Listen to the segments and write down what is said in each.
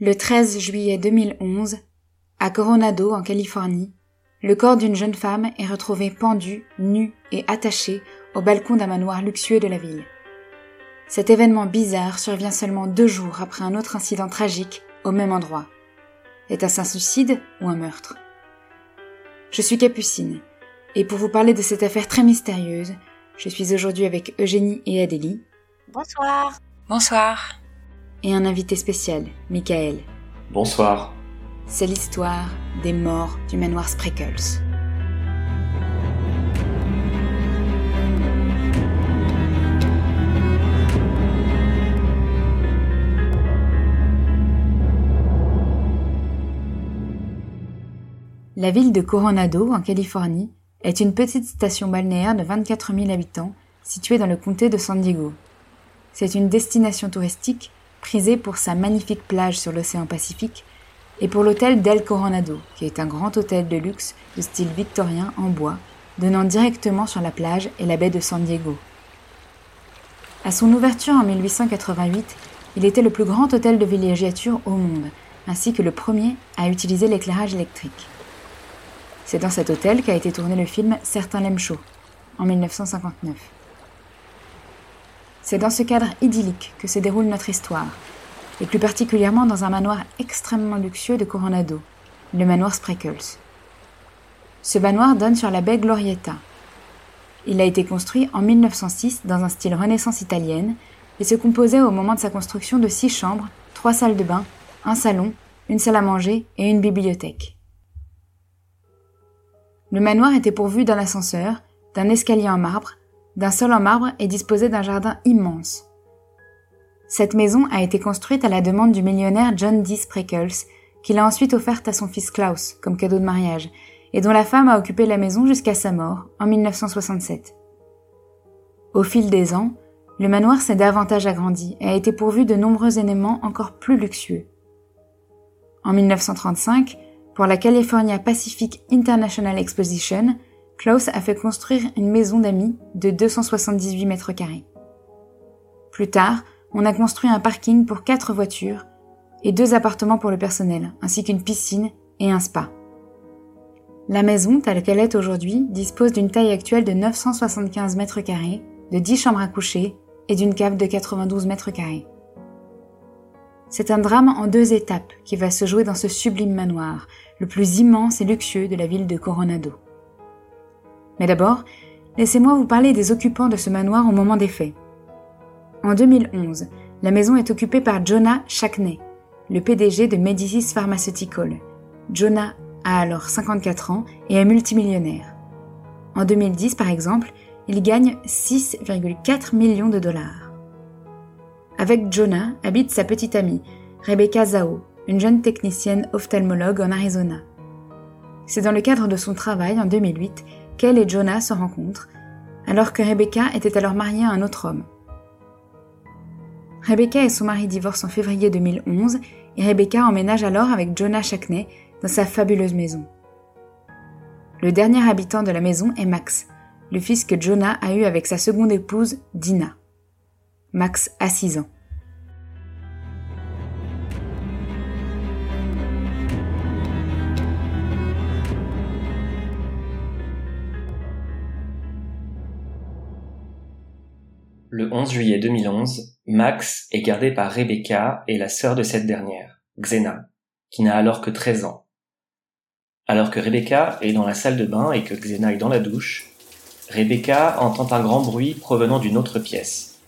Le 13 juillet 2011, à Coronado, en Californie, le corps d'une jeune femme est retrouvé pendu, nu et attaché au balcon d'un manoir luxueux de la ville. Cet événement bizarre survient seulement deux jours après un autre incident tragique au même endroit. Est-ce un suicide ou un meurtre? Je suis Capucine, et pour vous parler de cette affaire très mystérieuse, je suis aujourd'hui avec Eugénie et Adélie. Bonsoir. Bonsoir. Et un invité spécial, Michael. Bonsoir. C'est l'histoire des morts du manoir Spreckles. La ville de Coronado, en Californie, est une petite station balnéaire de 24 000 habitants située dans le comté de San Diego. C'est une destination touristique prisée pour sa magnifique plage sur l'océan Pacifique et pour l'hôtel Del Coronado, qui est un grand hôtel de luxe de style victorien en bois, donnant directement sur la plage et la baie de San Diego. À son ouverture en 1888, il était le plus grand hôtel de villégiature au monde, ainsi que le premier à utiliser l'éclairage électrique. C'est dans cet hôtel qu'a été tourné le film Certains l'aiment chaud, en 1959. C'est dans ce cadre idyllique que se déroule notre histoire, et plus particulièrement dans un manoir extrêmement luxueux de Coronado, le manoir Spreckles. Ce manoir donne sur la baie Glorietta. Il a été construit en 1906 dans un style renaissance italienne et se composait au moment de sa construction de six chambres, trois salles de bain, un salon, une salle à manger et une bibliothèque. Le manoir était pourvu d'un ascenseur, d'un escalier en marbre, d'un sol en marbre et disposait d'un jardin immense. Cette maison a été construite à la demande du millionnaire John D. Spreckles, qu'il a ensuite offerte à son fils Klaus comme cadeau de mariage, et dont la femme a occupé la maison jusqu'à sa mort, en 1967. Au fil des ans, le manoir s'est davantage agrandi et a été pourvu de nombreux éléments encore plus luxueux. En 1935, pour la California Pacific International Exposition, Klaus a fait construire une maison d'amis de 278 mètres carrés. Plus tard, on a construit un parking pour quatre voitures et deux appartements pour le personnel, ainsi qu'une piscine et un spa. La maison, telle qu'elle est aujourd'hui, dispose d'une taille actuelle de 975 mètres carrés, de 10 chambres à coucher et d'une cave de 92 mètres carrés. C'est un drame en deux étapes qui va se jouer dans ce sublime manoir, le plus immense et luxueux de la ville de Coronado. Mais d'abord, laissez-moi vous parler des occupants de ce manoir au moment des faits. En 2011, la maison est occupée par Jonah Shackney, le PDG de Medicis Pharmaceutical. Jonah a alors 54 ans et est multimillionnaire. En 2010, par exemple, il gagne 6,4 millions de dollars. Avec Jonah habite sa petite amie, Rebecca Zhao, une jeune technicienne ophtalmologue en Arizona. C'est dans le cadre de son travail en 2008 qu'elle et Jonah se rencontrent, alors que Rebecca était alors mariée à un autre homme. Rebecca et son mari divorcent en février 2011 et Rebecca emménage alors avec Jonah Shackney dans sa fabuleuse maison. Le dernier habitant de la maison est Max, le fils que Jonah a eu avec sa seconde épouse, Dina. Max a 6 ans. Le 11 juillet 2011, Max est gardé par Rebecca et la sœur de cette dernière, Xena, qui n'a alors que 13 ans. Alors que Rebecca est dans la salle de bain et que Xena est dans la douche, Rebecca entend un grand bruit provenant d'une autre pièce.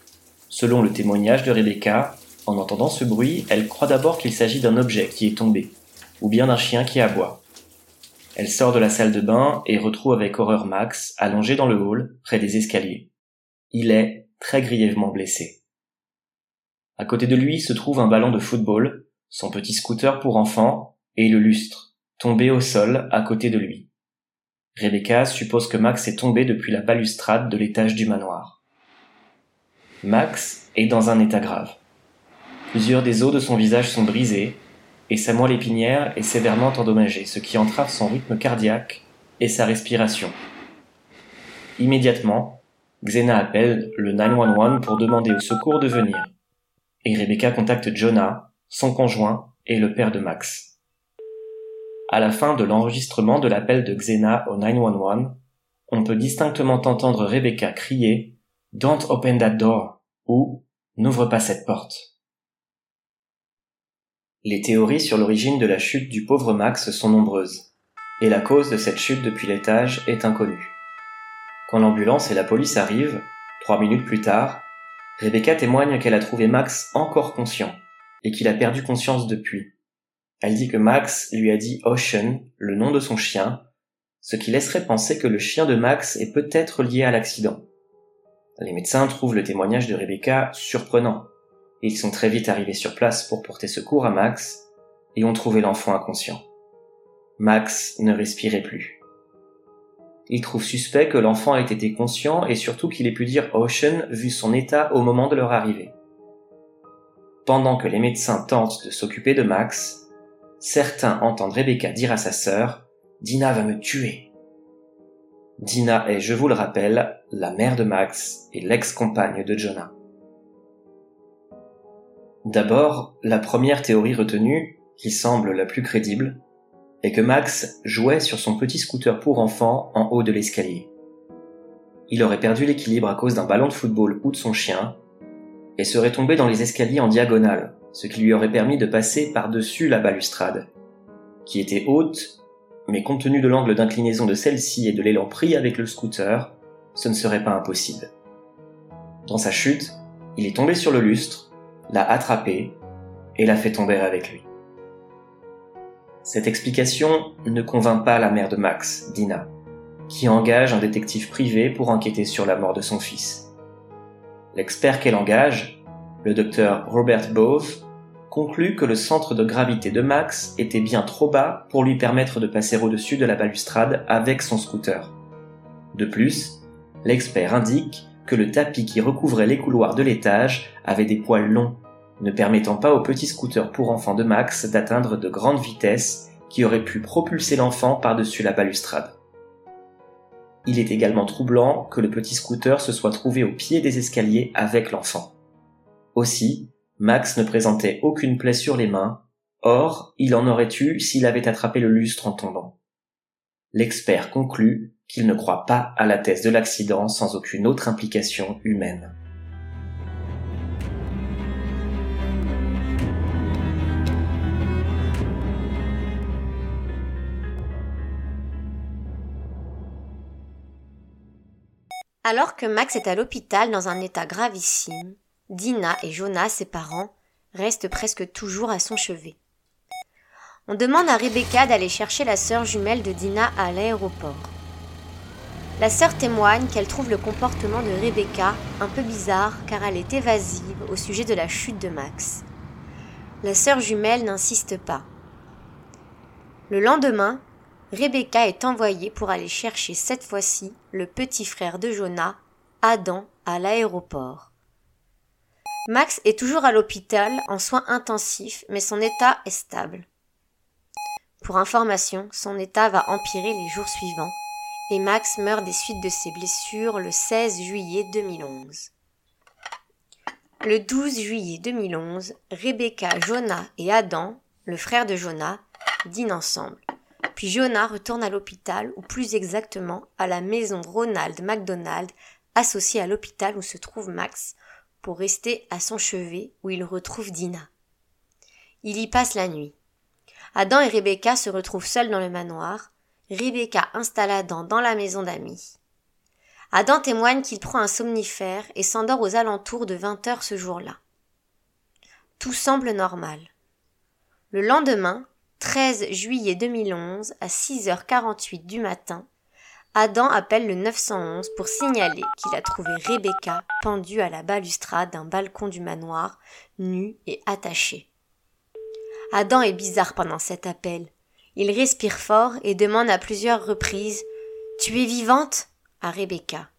Selon le témoignage de Rebecca, en entendant ce bruit, elle croit d'abord qu'il s'agit d'un objet qui est tombé, ou bien d'un chien qui aboie. Elle sort de la salle de bain et retrouve avec horreur Max allongé dans le hall, près des escaliers. Il est très grièvement blessé. À côté de lui se trouve un ballon de football, son petit scooter pour enfants et le lustre, tombé au sol à côté de lui. Rebecca suppose que Max est tombé depuis la balustrade de l'étage du manoir. Max est dans un état grave. Plusieurs des os de son visage sont brisés et sa moelle épinière est sévèrement endommagée, ce qui entrave son rythme cardiaque et sa respiration. Immédiatement, Xena appelle le 911 pour demander au secours de venir. Et Rebecca contacte Jonah, son conjoint, est le père de Max. À la fin de l'enregistrement de l'appel de Xena au 911, on peut distinctement entendre Rebecca crier Don't open that door ou N'ouvre pas cette porte. Les théories sur l'origine de la chute du pauvre Max sont nombreuses, et la cause de cette chute depuis l'étage est inconnue. Quand l'ambulance et la police arrivent, trois minutes plus tard, Rebecca témoigne qu'elle a trouvé Max encore conscient, et qu'il a perdu conscience depuis. Elle dit que Max lui a dit Ocean, le nom de son chien, ce qui laisserait penser que le chien de Max est peut-être lié à l'accident. Les médecins trouvent le témoignage de Rebecca surprenant. Ils sont très vite arrivés sur place pour porter secours à Max et ont trouvé l'enfant inconscient. Max ne respirait plus. Ils trouvent suspect que l'enfant ait été conscient et surtout qu'il ait pu dire Ocean vu son état au moment de leur arrivée. Pendant que les médecins tentent de s'occuper de Max, certains entendent Rebecca dire à sa sœur Dina va me tuer. Dina est, je vous le rappelle, la mère de Max et l'ex-compagne de Jonah. D'abord, la première théorie retenue, qui semble la plus crédible, est que Max jouait sur son petit scooter pour enfants en haut de l'escalier. Il aurait perdu l'équilibre à cause d'un ballon de football ou de son chien, et serait tombé dans les escaliers en diagonale, ce qui lui aurait permis de passer par-dessus la balustrade, qui était haute mais compte tenu de l'angle d'inclinaison de celle-ci et de l'élan pris avec le scooter, ce ne serait pas impossible. Dans sa chute, il est tombé sur le lustre, l'a attrapé et l'a fait tomber avec lui. Cette explication ne convainc pas la mère de Max, Dina, qui engage un détective privé pour enquêter sur la mort de son fils. L'expert qu'elle engage, le docteur Robert Bove, conclut que le centre de gravité de Max était bien trop bas pour lui permettre de passer au-dessus de la balustrade avec son scooter. De plus, l'expert indique que le tapis qui recouvrait les couloirs de l'étage avait des poils longs, ne permettant pas au petit scooter pour enfants de Max d'atteindre de grandes vitesses qui auraient pu propulser l'enfant par-dessus la balustrade. Il est également troublant que le petit scooter se soit trouvé au pied des escaliers avec l'enfant. Aussi, Max ne présentait aucune plaie sur les mains, or il en aurait eu s'il avait attrapé le lustre en tombant. L'expert conclut qu'il ne croit pas à la thèse de l'accident sans aucune autre implication humaine. Alors que Max est à l'hôpital dans un état gravissime, Dina et Jonas, ses parents, restent presque toujours à son chevet. On demande à Rebecca d'aller chercher la sœur jumelle de Dina à l'aéroport. La sœur témoigne qu'elle trouve le comportement de Rebecca un peu bizarre car elle est évasive au sujet de la chute de Max. La sœur jumelle n'insiste pas. Le lendemain, Rebecca est envoyée pour aller chercher cette fois-ci le petit frère de Jonah, Adam, à l'aéroport. Max est toujours à l'hôpital en soins intensifs, mais son état est stable. Pour information, son état va empirer les jours suivants, et Max meurt des suites de ses blessures le 16 juillet 2011. Le 12 juillet 2011, Rebecca, Jonah et Adam, le frère de Jonah, dînent ensemble. Puis Jonah retourne à l'hôpital, ou plus exactement à la maison Ronald McDonald, associée à l'hôpital où se trouve Max, pour rester à son chevet où il retrouve Dina. Il y passe la nuit. Adam et Rebecca se retrouvent seuls dans le manoir. Rebecca installe Adam dans la maison d'amis. Adam témoigne qu'il prend un somnifère et s'endort aux alentours de 20 heures ce jour-là. Tout semble normal. Le lendemain, 13 juillet 2011, à 6h48 du matin, Adam appelle le 911 pour signaler qu'il a trouvé Rebecca pendue à la balustrade d'un balcon du manoir, nue et attachée. Adam est bizarre pendant cet appel. Il respire fort et demande à plusieurs reprises Tu es vivante? à Rebecca.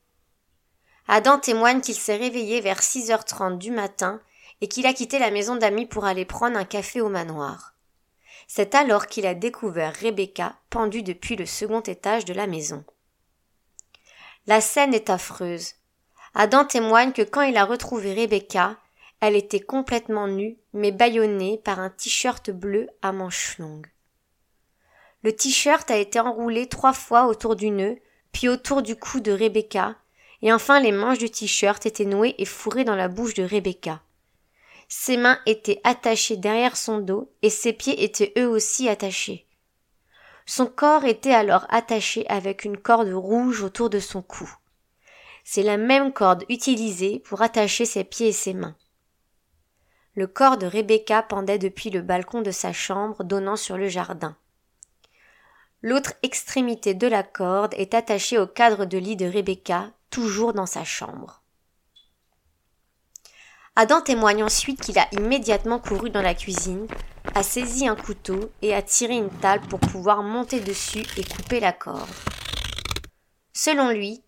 Adam témoigne qu'il s'est réveillé vers 6h30 du matin et qu'il a quitté la maison d'amis pour aller prendre un café au manoir. C'est alors qu'il a découvert Rebecca pendue depuis le second étage de la maison. La scène est affreuse. Adam témoigne que quand il a retrouvé Rebecca, Elle était complètement nue, mais bâillonnée par un t-shirt bleu à manches longues. Le t-shirt a été enroulé trois fois autour du nœud, puis autour du cou de Rebecca, et enfin les manches du t-shirt étaient nouées et fourrées dans la bouche de Rebecca. Ses mains étaient attachées derrière son dos et ses pieds étaient eux aussi attachés. Son corps était alors attaché avec une corde rouge autour de son cou. C'est la même corde utilisée pour attacher ses pieds et ses mains. Le corps de Rebecca pendait depuis le balcon de sa chambre donnant sur le jardin. L'autre extrémité de la corde est attachée au cadre de lit de Rebecca, toujours dans sa chambre. Adam témoigne ensuite qu'il a immédiatement couru dans la cuisine, a saisi un couteau et a tiré une table pour pouvoir monter dessus et couper la corde. Selon lui,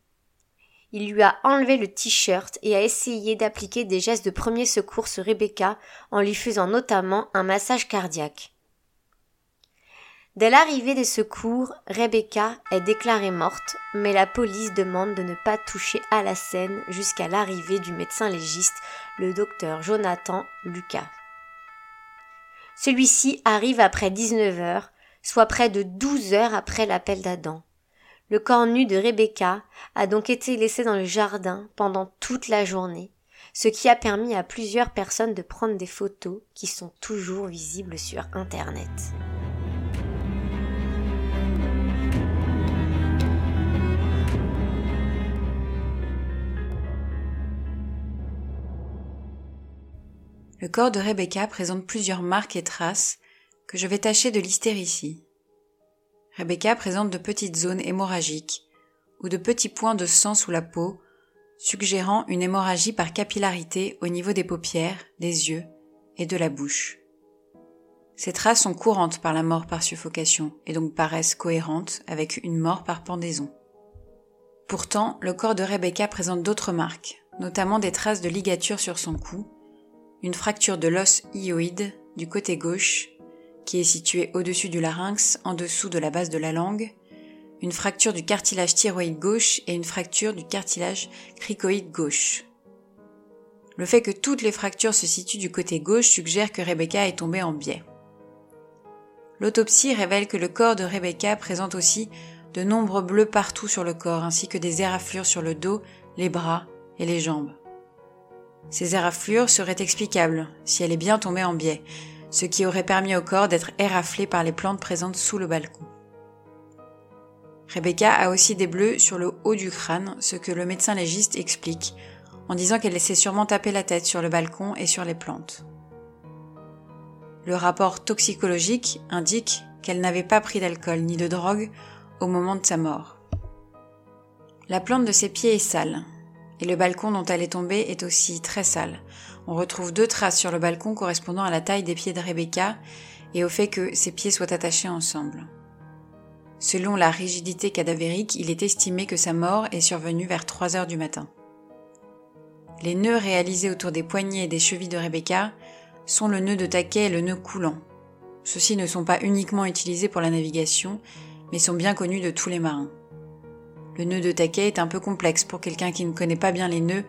il lui a enlevé le t-shirt et a essayé d'appliquer des gestes de premier secours sur Rebecca en lui faisant notamment un massage cardiaque. Dès l'arrivée des secours, Rebecca est déclarée morte, mais la police demande de ne pas toucher à la scène jusqu'à l'arrivée du médecin légiste, le docteur Jonathan Lucas. Celui-ci arrive après 19 heures, soit près de 12 heures après l'appel d'Adam. Le corps nu de Rebecca a donc été laissé dans le jardin pendant toute la journée, ce qui a permis à plusieurs personnes de prendre des photos qui sont toujours visibles sur Internet. Le corps de Rebecca présente plusieurs marques et traces que je vais tâcher de lister ici. Rebecca présente de petites zones hémorragiques ou de petits points de sang sous la peau, suggérant une hémorragie par capillarité au niveau des paupières, des yeux et de la bouche. Ces traces sont courantes par la mort par suffocation et donc paraissent cohérentes avec une mort par pendaison. Pourtant, le corps de Rebecca présente d'autres marques, notamment des traces de ligature sur son cou, une fracture de l'os hyoïde du côté gauche, qui est situé au-dessus du larynx, en dessous de la base de la langue, une fracture du cartilage thyroïde gauche et une fracture du cartilage cricoïde gauche. Le fait que toutes les fractures se situent du côté gauche suggère que Rebecca est tombée en biais. L'autopsie révèle que le corps de Rebecca présente aussi de nombreux bleus partout sur le corps, ainsi que des éraflures sur le dos, les bras et les jambes. Ces éraflures seraient explicables si elle est bien tombée en biais, ce qui aurait permis au corps d'être éraflé par les plantes présentes sous le balcon. Rebecca a aussi des bleus sur le haut du crâne, ce que le médecin légiste explique en disant qu'elle s'est sûrement tapé la tête sur le balcon et sur les plantes. Le rapport toxicologique indique qu'elle n'avait pas pris d'alcool ni de drogue au moment de sa mort. La plante de ses pieds est sale, et le balcon dont elle est tombée est aussi très sale. On retrouve deux traces sur le balcon correspondant à la taille des pieds de Rebecca et au fait que ses pieds soient attachés ensemble. Selon la rigidité cadavérique, il est estimé que sa mort est survenue vers 3 heures du matin. Les nœuds réalisés autour des poignets et des chevilles de Rebecca sont le nœud de taquet et le nœud coulant. Ceux-ci ne sont pas uniquement utilisés pour la navigation, mais sont bien connus de tous les marins. Le nœud de taquet est un peu complexe pour quelqu'un qui ne connaît pas bien les nœuds.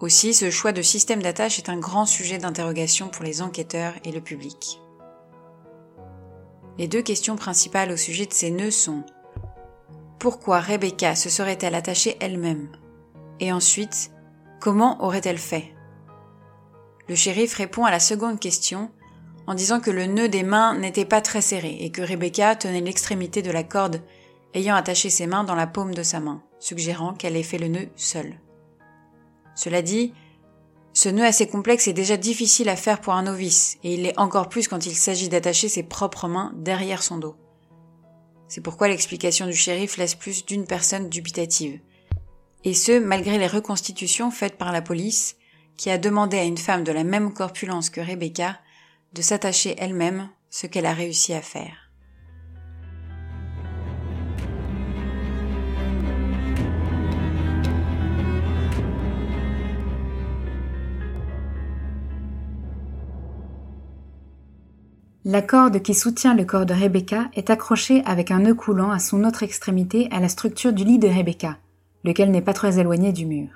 Aussi, ce choix de système d'attache est un grand sujet d'interrogation pour les enquêteurs et le public. Les deux questions principales au sujet de ces nœuds sont pourquoi Rebecca se serait-elle attachée elle-même? Et ensuite, comment aurait-elle fait? Le shérif répond à la seconde question en disant que le nœud des mains n'était pas très serré et que Rebecca tenait l'extrémité de la corde ayant attaché ses mains dans la paume de sa main, suggérant qu'elle ait fait le nœud seule. Cela dit, ce nœud assez complexe est déjà difficile à faire pour un novice, et il l'est encore plus quand il s'agit d'attacher ses propres mains derrière son dos. C'est pourquoi l'explication du shérif laisse plus d'une personne dubitative. Et ce, malgré les reconstitutions faites par la police, qui a demandé à une femme de la même corpulence que Rebecca de s'attacher elle-même, ce qu'elle a réussi à faire. La corde qui soutient le corps de Rebecca est accrochée avec un nœud coulant à son autre extrémité à la structure du lit de Rebecca, lequel n'est pas très éloigné du mur.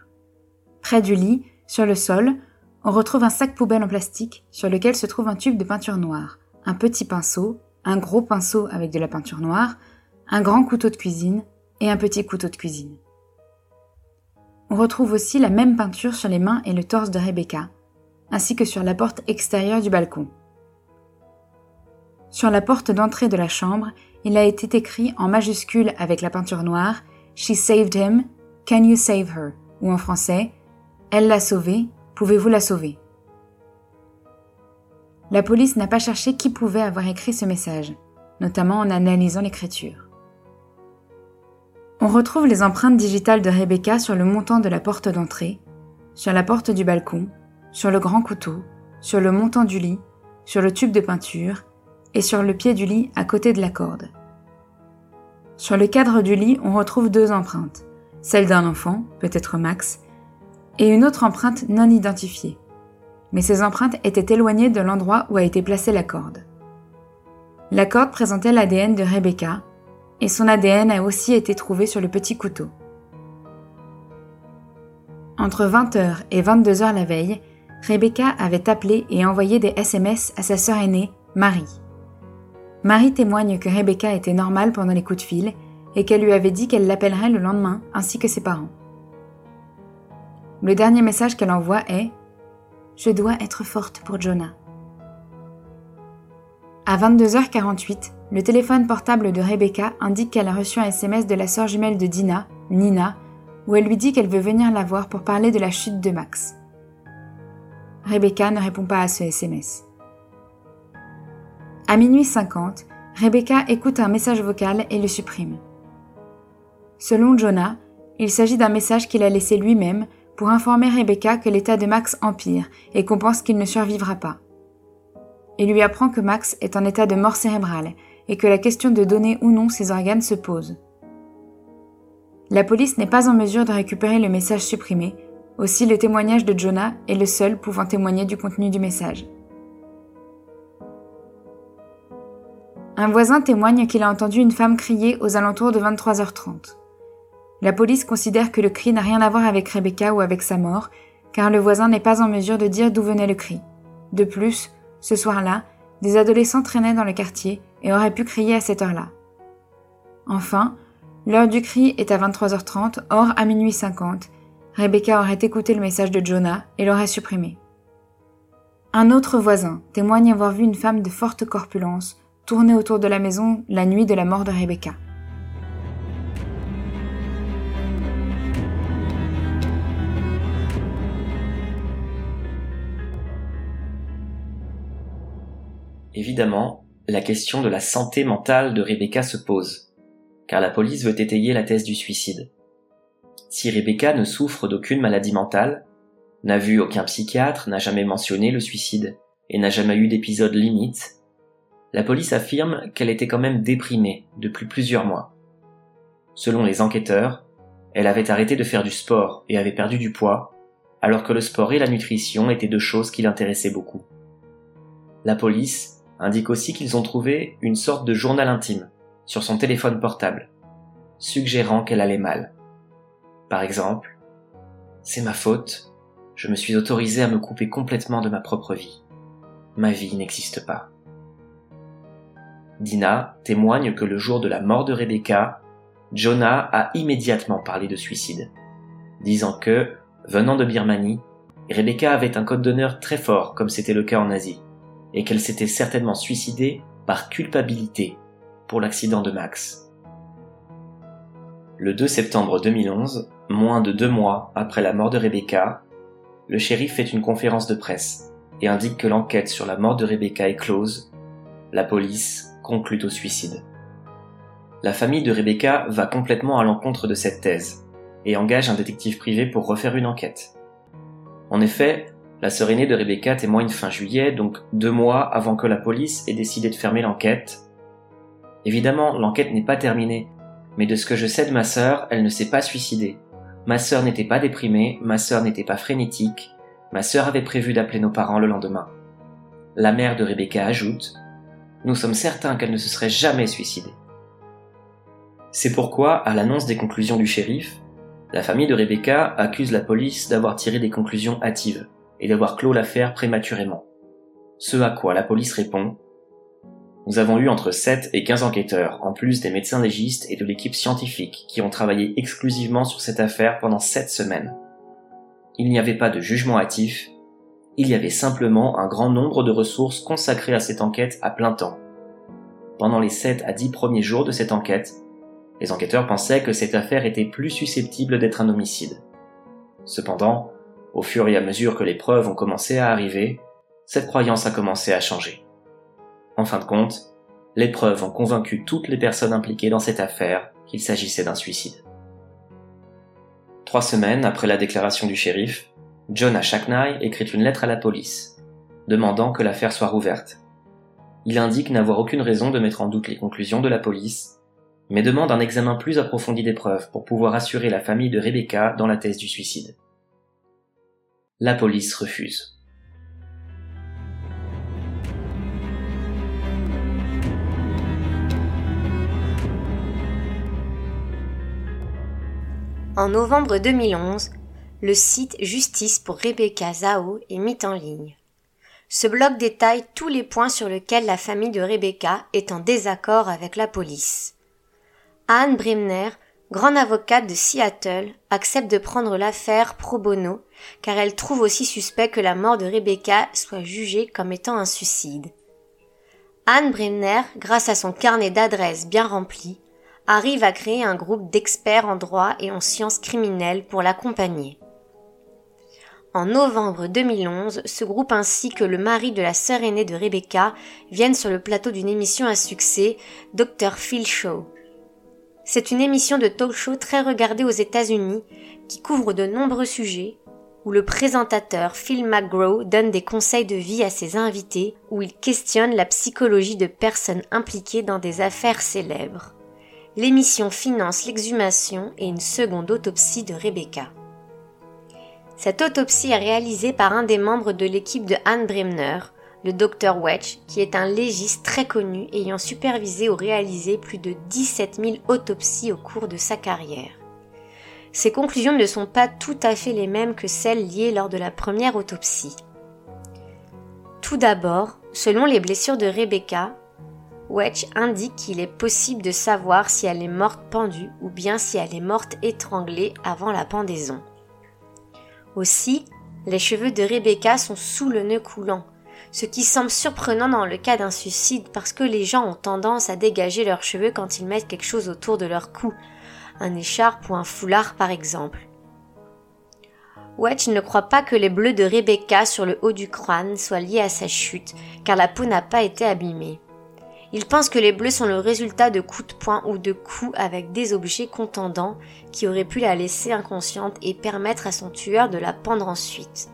Près du lit, sur le sol, on retrouve un sac poubelle en plastique sur lequel se trouve un tube de peinture noire, un petit pinceau, un gros pinceau avec de la peinture noire, un grand couteau de cuisine et un petit couteau de cuisine. On retrouve aussi la même peinture sur les mains et le torse de Rebecca, ainsi que sur la porte extérieure du balcon. Sur la porte d'entrée de la chambre, il a été écrit en majuscule avec la peinture noire She saved him, can you save her? ou en français Elle l'a sauvé, pouvez-vous la sauver? La police n'a pas cherché qui pouvait avoir écrit ce message, notamment en analysant l'écriture. On retrouve les empreintes digitales de Rebecca sur le montant de la porte d'entrée, sur la porte du balcon, sur le grand couteau, sur le montant du lit, sur le tube de peinture et sur le pied du lit à côté de la corde. Sur le cadre du lit, on retrouve deux empreintes, celle d'un enfant, peut-être Max, et une autre empreinte non identifiée. Mais ces empreintes étaient éloignées de l'endroit où a été placée la corde. La corde présentait l'ADN de Rebecca, et son ADN a aussi été trouvé sur le petit couteau. Entre 20h et 22h la veille, Rebecca avait appelé et envoyé des SMS à sa sœur aînée, Marie. Marie témoigne que Rebecca était normale pendant les coups de fil et qu'elle lui avait dit qu'elle l'appellerait le lendemain ainsi que ses parents. Le dernier message qu'elle envoie est Je dois être forte pour Jonah. À 22h48, le téléphone portable de Rebecca indique qu'elle a reçu un SMS de la sœur jumelle de Dina, Nina, où elle lui dit qu'elle veut venir la voir pour parler de la chute de Max. Rebecca ne répond pas à ce SMS. À minuit 50, Rebecca écoute un message vocal et le supprime. Selon Jonah, il s'agit d'un message qu'il a laissé lui-même pour informer Rebecca que l'état de Max empire et qu'on pense qu'il ne survivra pas. Il lui apprend que Max est en état de mort cérébrale et que la question de donner ou non ses organes se pose. La police n'est pas en mesure de récupérer le message supprimé, aussi le témoignage de Jonah est le seul pouvant témoigner du contenu du message. Un voisin témoigne qu'il a entendu une femme crier aux alentours de 23h30. La police considère que le cri n'a rien à voir avec Rebecca ou avec sa mort, car le voisin n'est pas en mesure de dire d'où venait le cri. De plus, ce soir-là, des adolescents traînaient dans le quartier et auraient pu crier à cette heure-là. Enfin, L'heure du cri est à 23h30, or à minuit 50. Rebecca aurait écouté le message de Jonah et l'aurait supprimé. Un autre voisin témoigne avoir vu une femme de forte corpulence tourner autour de la maison la nuit de la mort de Rebecca. Évidemment, la question de la santé mentale de Rebecca se pose car la police veut étayer la thèse du suicide. Si Rebecca ne souffre d'aucune maladie mentale, n'a vu aucun psychiatre, n'a jamais mentionné le suicide, et n'a jamais eu d'épisode limite, la police affirme qu'elle était quand même déprimée depuis plusieurs mois. Selon les enquêteurs, elle avait arrêté de faire du sport et avait perdu du poids, alors que le sport et la nutrition étaient deux choses qui l'intéressaient beaucoup. La police indique aussi qu'ils ont trouvé une sorte de journal intime, sur son téléphone portable, suggérant qu'elle allait mal. Par exemple, C'est ma faute, je me suis autorisé à me couper complètement de ma propre vie. Ma vie n'existe pas. Dina témoigne que le jour de la mort de Rebecca, Jonah a immédiatement parlé de suicide, disant que, venant de Birmanie, Rebecca avait un code d'honneur très fort comme c'était le cas en Asie, et qu'elle s'était certainement suicidée par culpabilité pour l'accident de Max. Le 2 septembre 2011, moins de deux mois après la mort de Rebecca, le shérif fait une conférence de presse et indique que l'enquête sur la mort de Rebecca est close. La police conclut au suicide. La famille de Rebecca va complètement à l'encontre de cette thèse et engage un détective privé pour refaire une enquête. En effet, la sœur aînée de Rebecca témoigne fin juillet, donc deux mois avant que la police ait décidé de fermer l'enquête, Évidemment, l'enquête n'est pas terminée, mais de ce que je sais de ma sœur, elle ne s'est pas suicidée. Ma sœur n'était pas déprimée, ma sœur n'était pas frénétique, ma sœur avait prévu d'appeler nos parents le lendemain. La mère de Rebecca ajoute Nous sommes certains qu'elle ne se serait jamais suicidée. C'est pourquoi, à l'annonce des conclusions du shérif, la famille de Rebecca accuse la police d'avoir tiré des conclusions hâtives et d'avoir clos l'affaire prématurément. Ce à quoi la police répond Nous avons eu entre 7 et 15 enquêteurs, en plus des médecins légistes et de l'équipe scientifique qui ont travaillé exclusivement sur cette affaire pendant 7 semaines. Il n'y avait pas de jugement hâtif, il y avait simplement un grand nombre de ressources consacrées à cette enquête à plein temps. Pendant les 7 à 10 premiers jours de cette enquête, les enquêteurs pensaient que cette affaire était plus susceptible d'être un homicide. Cependant, au fur et à mesure que les preuves ont commencé à arriver, cette croyance a commencé à changer. En fin de compte, les preuves ont convaincu toutes les personnes impliquées dans cette affaire qu'il s'agissait d'un suicide. Trois semaines après la déclaration du shérif, John Ashaknai écrit une lettre à la police, demandant que l'affaire soit rouverte. Il indique n'avoir aucune raison de mettre en doute les conclusions de la police, mais demande un examen plus approfondi des preuves pour pouvoir assurer la famille de Rebecca dans la thèse du suicide. La police refuse. En novembre 2011, le site Justice pour Rebecca Zhao est mis en ligne. Ce blog détaille tous les points sur lesquels la famille de Rebecca est en désaccord avec la police. Anne Bremner grande avocate de Seattle, accepte de prendre l'affaire pro bono, car elle trouve aussi suspect que la mort de Rebecca soit jugée comme étant un suicide. Anne Bremner, grâce à son carnet d'adresses bien rempli, arrive à créer un groupe d'experts en droit et en sciences criminelles pour l'accompagner. En novembre 2011, ce groupe ainsi que le mari de la sœur aînée de Rebecca viennent sur le plateau d'une émission à succès, Dr. Phil Show. C'est une émission de talk show très regardée aux États-Unis qui couvre de nombreux sujets, où le présentateur Phil McGraw donne des conseils de vie à ses invités, où il questionne la psychologie de personnes impliquées dans des affaires célèbres. L'émission finance l'exhumation et une seconde autopsie de Rebecca. Cette autopsie est réalisée par un des membres de l'équipe de Anne Bremner, le Dr Wedge, qui est un légiste très connu ayant supervisé ou réalisé plus de 17 000 autopsies au cours de sa carrière. Ses conclusions ne sont pas tout à fait les mêmes que celles liées lors de la première autopsie. Tout d'abord, selon les blessures de Rebecca, Wedge indique qu'il est possible de savoir si elle est morte pendue ou bien si elle est morte étranglée avant la pendaison. Aussi, les cheveux de Rebecca sont sous le nœud coulant, ce qui semble surprenant dans le cas d'un suicide parce que les gens ont tendance à dégager leurs cheveux quand ils mettent quelque chose autour de leur cou, un écharpe ou un foulard par exemple. Wedge ne croit pas que les bleus de Rebecca sur le haut du crâne soient liés à sa chute, car la peau n'a pas été abîmée. Il pense que les bleus sont le résultat de coups de poing ou de coups avec des objets contendants qui auraient pu la laisser inconsciente et permettre à son tueur de la pendre ensuite.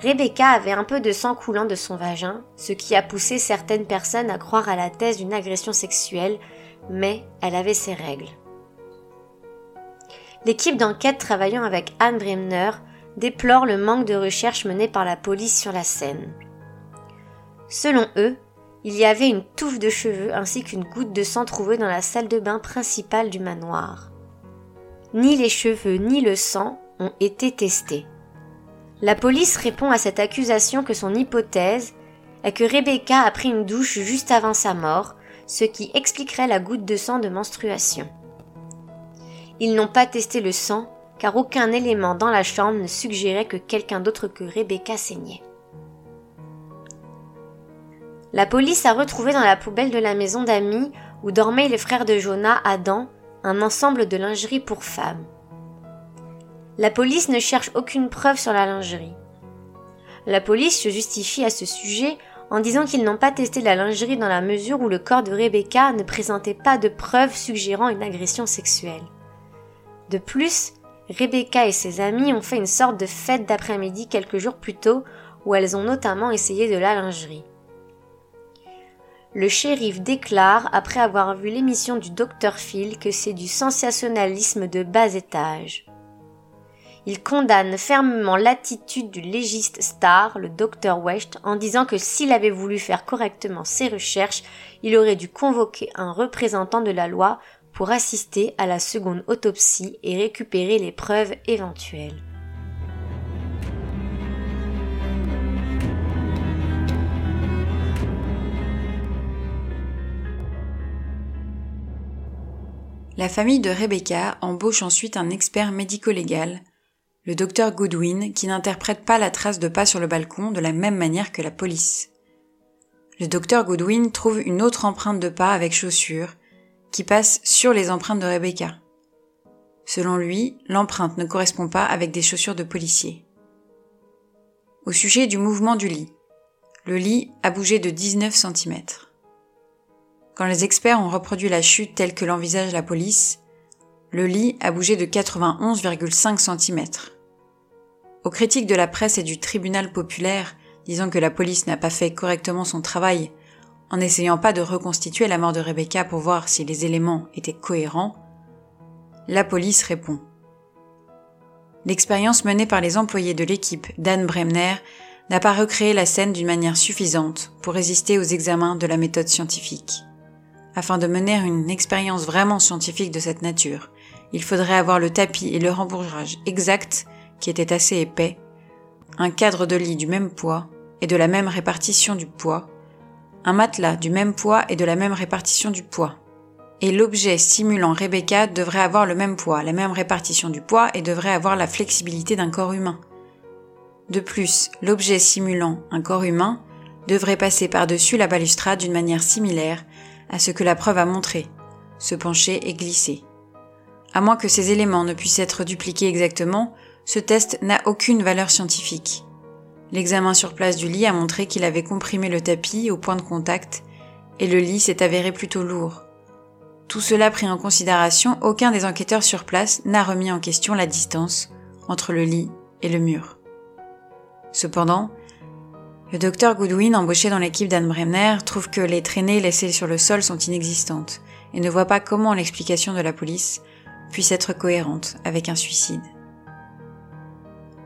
Rebecca avait un peu de sang coulant de son vagin, ce qui a poussé certaines personnes à croire à la thèse d'une agression sexuelle, mais elle avait ses règles. L'équipe d'enquête travaillant avec Anne Bremner déplore le manque de recherche menée par la police sur la scène. Selon eux, il y avait une touffe de cheveux ainsi qu'une goutte de sang trouvée dans la salle de bain principale du manoir. Ni les cheveux ni le sang ont été testés. La police répond à cette accusation que son hypothèse est que Rebecca a pris une douche juste avant sa mort, ce qui expliquerait la goutte de sang de menstruation. Ils n'ont pas testé le sang, car aucun élément dans la chambre ne suggérait que quelqu'un d'autre que Rebecca saignait. La police a retrouvé dans la poubelle de la maison d'amis où dormaient les frères de Jonah, Adam, un ensemble de lingerie pour femmes. La police ne cherche aucune preuve sur la lingerie. La police se justifie à ce sujet en disant qu'ils n'ont pas testé la lingerie dans la mesure où le corps de Rebecca ne présentait pas de preuves suggérant une agression sexuelle. De plus, Rebecca et ses amis ont fait une sorte de fête d'après-midi quelques jours plus tôt où elles ont notamment essayé de la lingerie. Le shérif déclare, après avoir vu l'émission du Dr Phil, que c'est du sensationnalisme de bas étage. Il condamne fermement l'attitude du légiste star, le docteur West, en disant que s'il avait voulu faire correctement ses recherches, il aurait dû convoquer un représentant de la loi pour assister à la seconde autopsie et récupérer les preuves éventuelles. La famille de Rebecca embauche ensuite un expert médico-légal, le docteur Goodwin, qui n'interprète pas la trace de pas sur le balcon de la même manière que la police. Le docteur Goodwin trouve une autre empreinte de pas avec chaussures, qui passe sur les empreintes de Rebecca. Selon lui, l'empreinte ne correspond pas avec des chaussures de policier. Au sujet du mouvement du lit. Le lit a bougé de 19 cm. Quand les experts ont reproduit la chute telle que l'envisage la police, le lit a bougé de 91,5 cm. Aux critiques de la presse et du tribunal populaire disant que la police n'a pas fait correctement son travail en n'essayant pas de reconstituer la mort de Rebecca pour voir si les éléments étaient cohérents, la police répond. L'expérience menée par les employés de l'équipe d'Anne Bremner n'a pas recréé la scène d'une manière suffisante pour résister aux examens de la méthode scientifique. Afin de mener une expérience vraiment scientifique de cette nature, il faudrait avoir le tapis et le rembourrage exact, qui était assez épais, un cadre de lit du même poids et de la même répartition du poids, un matelas du même poids et de la même répartition du poids. Et l'objet simulant Rebecca devrait avoir le même poids, la même répartition du poids et devrait avoir la flexibilité d'un corps humain. De plus, l'objet simulant un corps humain devrait passer par-dessus la balustrade d'une manière similaire à ce que la preuve a montré, se pencher et glisser. À moins que ces éléments ne puissent être dupliqués exactement, ce test n'a aucune valeur scientifique. L'examen sur place du lit a montré qu'il avait comprimé le tapis au point de contact et le lit s'est avéré plutôt lourd. Tout cela pris en considération, aucun des enquêteurs sur place n'a remis en question la distance entre le lit et le mur. Cependant, le docteur Goodwin, embauché dans l'équipe d'Anne Bremner, trouve que les traînées laissées sur le sol sont inexistantes et ne voit pas comment l'explication de la police puisse être cohérente avec un suicide.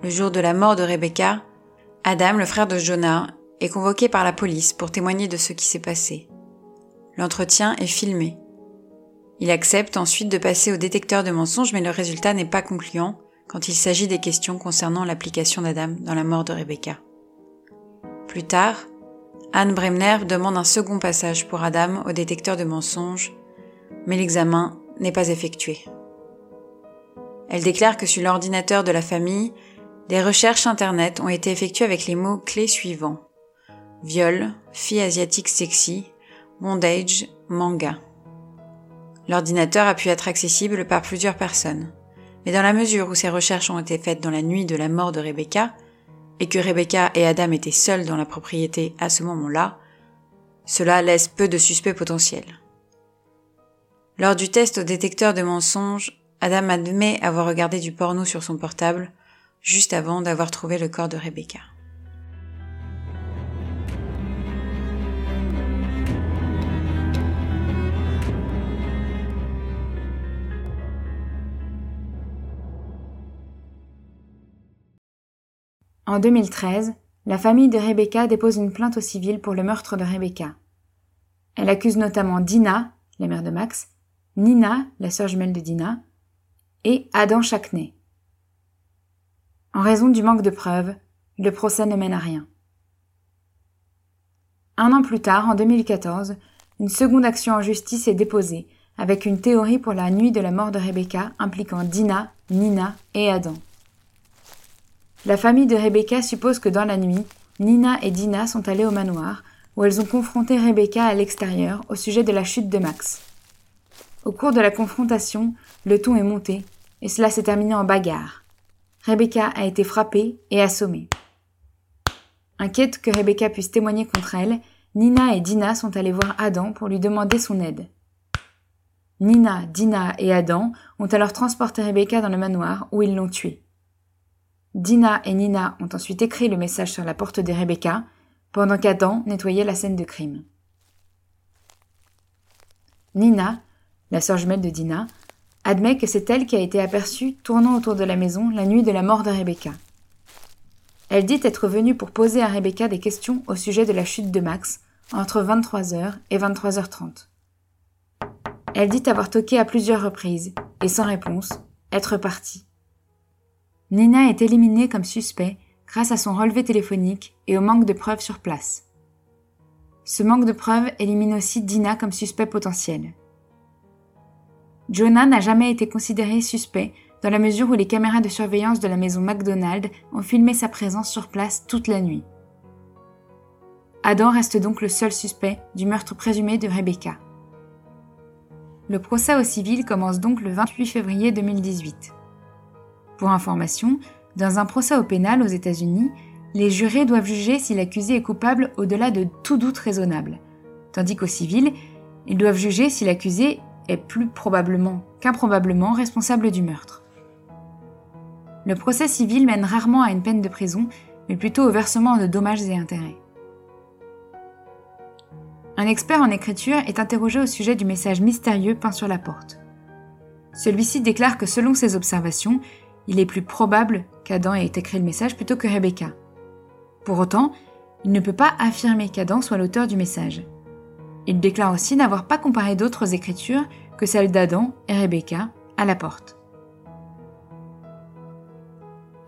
Le jour de la mort de Rebecca, Adam, le frère de Jonah, est convoqué par la police pour témoigner de ce qui s'est passé. L'entretien est filmé. Il accepte ensuite de passer au détecteur de mensonges mais le résultat n'est pas concluant quand il s'agit des questions concernant l'application d'Adam dans la mort de Rebecca. Plus tard, Anne Bremner demande un second passage pour Adam au détecteur de mensonges, mais l'examen n'est pas effectué. Elle déclare que sur l'ordinateur de la famille, des recherches Internet ont été effectuées avec les mots-clés suivants. Viol, fille asiatique sexy, bondage, manga. L'ordinateur a pu être accessible par plusieurs personnes. Mais dans la mesure où ces recherches ont été faites dans la nuit de la mort de Rebecca, et que Rebecca et Adam étaient seuls dans la propriété à ce moment-là, cela laisse peu de suspects potentiels. Lors du test au détecteur de mensonges, Adam admet avoir regardé du porno sur son portable juste avant d'avoir trouvé le corps de Rebecca. En 2013, la famille de Rebecca dépose une plainte au civil pour le meurtre de Rebecca. Elle accuse notamment Dina, la mère de Max, Nina, la sœur jumelle de Dina, et Adam Chakney. En raison du manque de preuves, le procès ne mène à rien. Un an plus tard, en 2014, une seconde action en justice est déposée, avec une théorie pour la nuit de la mort de Rebecca impliquant Dina, Nina et Adam. La famille de Rebecca suppose que dans la nuit, Nina et Dina sont allées au manoir, où elles ont confronté Rebecca à l'extérieur au sujet de la chute de Max. Au cours de la confrontation, le ton est monté, et cela s'est terminé en bagarre. Rebecca a été frappée et assommée. Inquiète que Rebecca puisse témoigner contre elle, Nina et Dina sont allées voir Adam pour lui demander son aide. Nina, Dina et Adam ont alors transporté Rebecca dans le manoir où ils l'ont tuée. Dina et Nina ont ensuite écrit le message sur la porte de Rebecca, pendant qu'Adam nettoyait la scène de crime. Nina, la sœur jumelle de Dina, admet que c'est elle qui a été aperçue tournant autour de la maison la nuit de la mort de Rebecca. Elle dit être venue pour poser à Rebecca des questions au sujet de la chute de Max entre 23h et 23h30. Elle dit avoir toqué à plusieurs reprises et sans réponse, être partie. Nina est éliminée comme suspect grâce à son relevé téléphonique et au manque de preuves sur place. Ce manque de preuves élimine aussi Dina comme suspect potentiel. Jonah n'a jamais été considéré suspect dans la mesure où les caméras de surveillance de la maison McDonald ont filmé sa présence sur place toute la nuit. Adam reste donc le seul suspect du meurtre présumé de Rebecca. Le procès au civil commence donc le 28 février 2018. Pour information, dans un procès au pénal aux États-Unis, les jurés doivent juger si l'accusé est coupable au-delà de tout doute raisonnable, tandis qu'au civil, ils doivent juger si l'accusé est plus probablement qu'improbablement responsable du meurtre. Le procès civil mène rarement à une peine de prison, mais plutôt au versement de dommages et intérêts. Un expert en écriture est interrogé au sujet du message mystérieux peint sur la porte. Celui-ci déclare que selon ses observations, il est plus probable qu'Adam ait écrit le message plutôt que Rebecca. Pour autant, il ne peut pas affirmer qu'Adam soit l'auteur du message. Il déclare aussi n'avoir pas comparé d'autres écritures que celles d'Adam et Rebecca à la porte.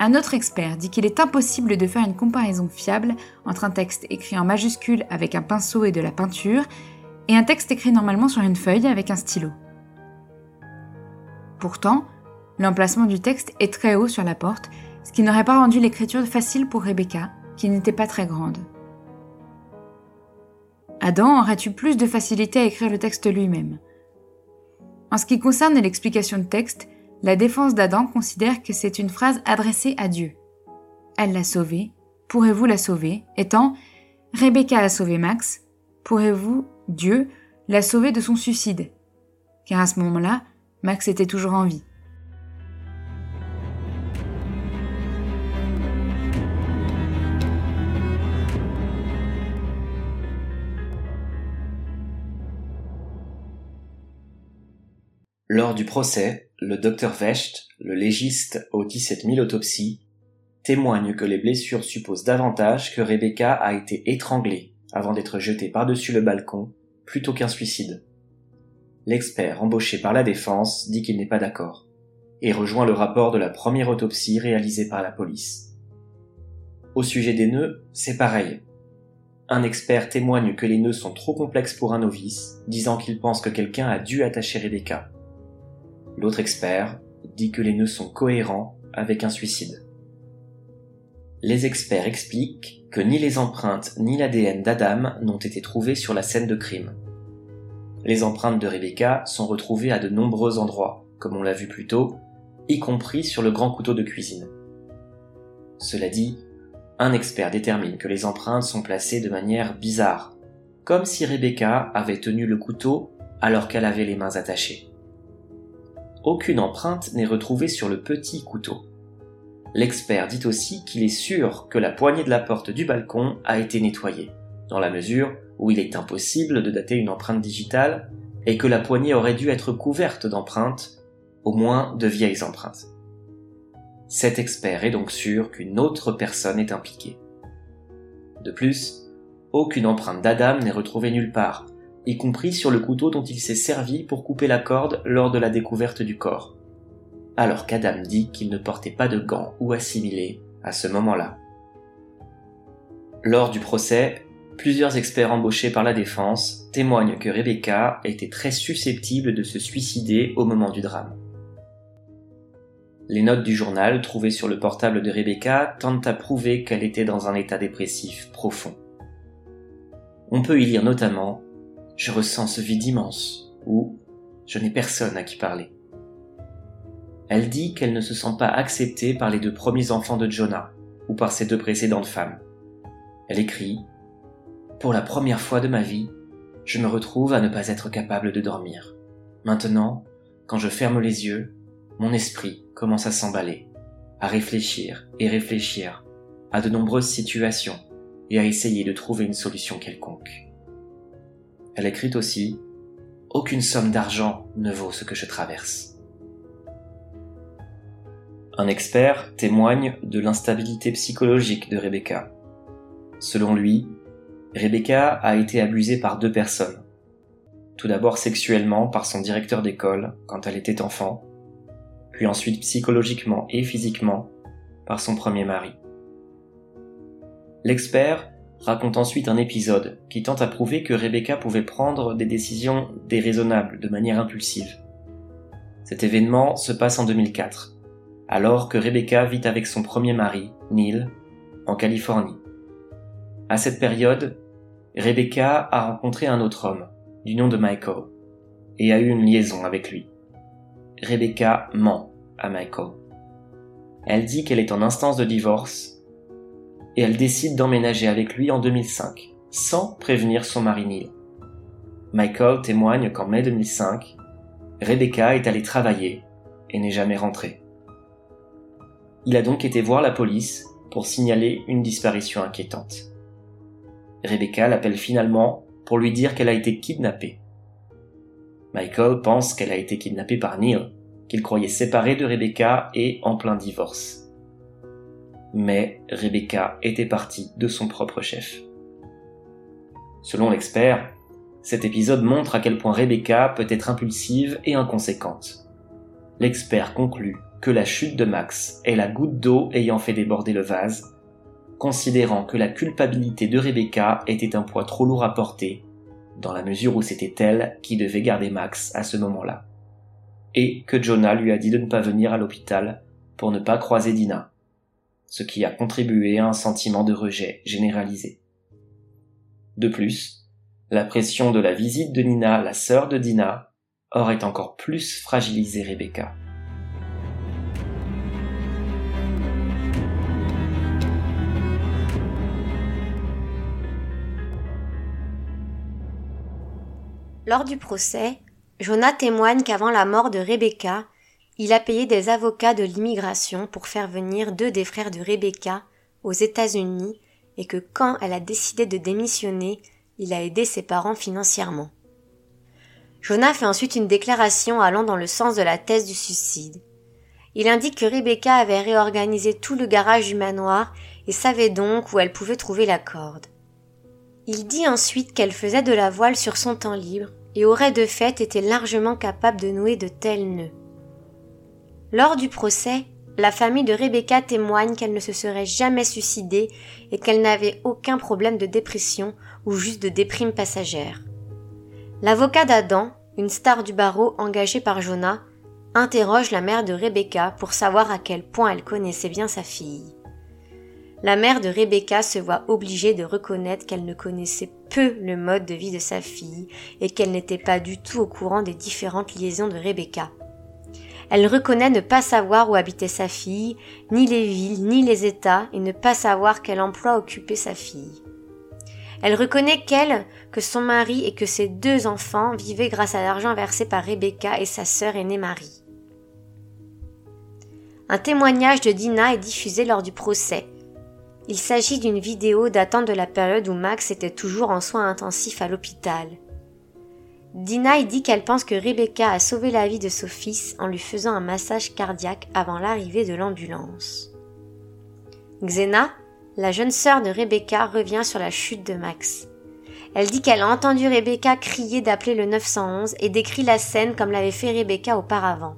Un autre expert dit qu'il est impossible de faire une comparaison fiable entre un texte écrit en majuscule avec un pinceau et de la peinture et un texte écrit normalement sur une feuille avec un stylo. Pourtant, l'emplacement du texte est très haut sur la porte, ce qui n'aurait pas rendu l'écriture facile pour Rebecca, qui n'était pas très grande. Adam aurait eu plus de facilité à écrire le texte lui-même? En ce qui concerne l'explication de texte, la défense d'Adam considère que c'est une phrase adressée à Dieu. Elle l'a sauvé, pourrez-vous la sauver? Étant Rebecca a sauvé Max, pourrez-vous, Dieu, la sauver de son suicide? Car à ce moment-là, Max était toujours en vie. Lors du procès, le docteur Vecht, le légiste aux 17 000 autopsies, témoigne que les blessures supposent davantage que Rebecca a été étranglée avant d'être jetée par-dessus le balcon plutôt qu'un suicide. L'expert embauché par la défense dit qu'il n'est pas d'accord et rejoint le rapport de la première autopsie réalisée par la police. Au sujet des nœuds, c'est pareil. Un expert témoigne que les nœuds sont trop complexes pour un novice, disant qu'il pense que quelqu'un a dû attacher Rebecca. L'autre expert dit que les nœuds sont cohérents avec un suicide. Les experts expliquent que ni les empreintes ni l'ADN d'Adam n'ont été trouvés sur la scène de crime. Les empreintes de Rebecca sont retrouvées à de nombreux endroits, comme on l'a vu plus tôt, y compris sur le grand couteau de cuisine. Cela dit, un expert détermine que les empreintes sont placées de manière bizarre, comme si Rebecca avait tenu le couteau alors qu'elle avait les mains attachées aucune empreinte n'est retrouvée sur le petit couteau. L'expert dit aussi qu'il est sûr que la poignée de la porte du balcon a été nettoyée, dans la mesure où il est impossible de dater une empreinte digitale et que la poignée aurait dû être couverte d'empreintes, au moins de vieilles empreintes. Cet expert est donc sûr qu'une autre personne est impliquée. De plus, aucune empreinte d'Adam n'est retrouvée nulle part, y compris sur le couteau dont il s'est servi pour couper la corde lors de la découverte du corps. Alors qu'Adam dit qu'il ne portait pas de gants ou assimilés à ce moment-là. Lors du procès, plusieurs experts embauchés par la défense témoignent que Rebecca était très susceptible de se suicider au moment du drame. Les notes du journal trouvées sur le portable de Rebecca tentent à prouver qu'elle était dans un état dépressif profond. On peut y lire notamment je ressens ce vide immense, ou je n'ai personne à qui parler. Elle dit qu'elle ne se sent pas acceptée par les deux premiers enfants de Jonah, ou par ses deux précédentes femmes. Elle écrit Pour la première fois de ma vie, je me retrouve à ne pas être capable de dormir. Maintenant, quand je ferme les yeux, mon esprit commence à s'emballer, à réfléchir et réfléchir à de nombreuses situations et à essayer de trouver une solution quelconque. Elle écrit aussi Aucune somme d'argent ne vaut ce que je traverse. Un expert témoigne de l'instabilité psychologique de Rebecca. Selon lui, Rebecca a été abusée par deux personnes. Tout d'abord sexuellement par son directeur d'école quand elle était enfant, puis ensuite psychologiquement et physiquement par son premier mari. L'expert raconte ensuite un épisode qui tente à prouver que Rebecca pouvait prendre des décisions déraisonnables de manière impulsive. Cet événement se passe en 2004, alors que Rebecca vit avec son premier mari, Neil, en Californie. À cette période, Rebecca a rencontré un autre homme, du nom de Michael, et a eu une liaison avec lui. Rebecca ment à Michael. Elle dit qu'elle est en instance de divorce et elle décide d'emménager avec lui en 2005, sans prévenir son mari Neil. Michael témoigne qu'en mai 2005, Rebecca est allée travailler et n'est jamais rentrée. Il a donc été voir la police pour signaler une disparition inquiétante. Rebecca l'appelle finalement pour lui dire qu'elle a été kidnappée. Michael pense qu'elle a été kidnappée par Neil, qu'il croyait séparé de Rebecca et en plein divorce. Mais Rebecca était partie de son propre chef. Selon l'expert, cet épisode montre à quel point Rebecca peut être impulsive et inconséquente. L'expert conclut que la chute de Max est la goutte d'eau ayant fait déborder le vase, considérant que la culpabilité de Rebecca était un poids trop lourd à porter, dans la mesure où c'était elle qui devait garder Max à ce moment-là et que Jonah lui a dit de ne pas venir à l'hôpital pour ne pas croiser Dina, ce qui a contribué à un sentiment de rejet généralisé. De plus, la pression de la visite de Nina, la sœur de Dina, aurait encore plus fragilisé Rebecca. Lors du procès, Jonah témoigne qu'avant la mort de Rebecca, il a payé des avocats de l'immigration pour faire venir deux des frères de Rebecca aux États-Unis et que quand elle a décidé de démissionner, il a aidé ses parents financièrement. Jonah fait ensuite une déclaration allant dans le sens de la thèse du suicide. Il indique que Rebecca avait réorganisé tout le garage du manoir et savait donc où elle pouvait trouver la corde. Il dit ensuite qu'elle faisait de la voile sur son temps libre et aurait de fait été largement capable de nouer de tels nœuds. Lors du procès, la famille de Rebecca témoigne qu'elle ne se serait jamais suicidée et qu'elle n'avait aucun problème de dépression ou juste de déprime passagère. L'avocat d'Adam, une star du barreau engagée par Jonah, interroge la mère de Rebecca pour savoir à quel point elle connaissait bien sa fille la mère de Rebecca se voit obligée de reconnaître qu'elle ne connaissait peu le mode de vie de sa fille et qu'elle n'était pas du tout au courant des différentes liaisons de Rebecca. Elle reconnaît ne pas savoir où habitait sa fille, ni les villes, ni les États, et ne pas savoir quel emploi occupait sa fille. Elle reconnaît qu'elle, que son mari et que ses deux enfants vivaient grâce à l'argent versé par Rebecca et sa sœur aînée Marie. Un témoignage de Dina est diffusé lors du procès, il s'agit d'une vidéo datant de la période où Max était toujours en soins intensifs à l'hôpital. Dina dit qu'elle pense que Rebecca a sauvé la vie de son fils en lui faisant un massage cardiaque avant l'arrivée de l'ambulance. Xena, la jeune sœur de Rebecca, revient sur la chute de Max. Elle dit qu'elle a entendu Rebecca crier d'appeler le 911 et décrit la scène comme l'avait fait Rebecca auparavant.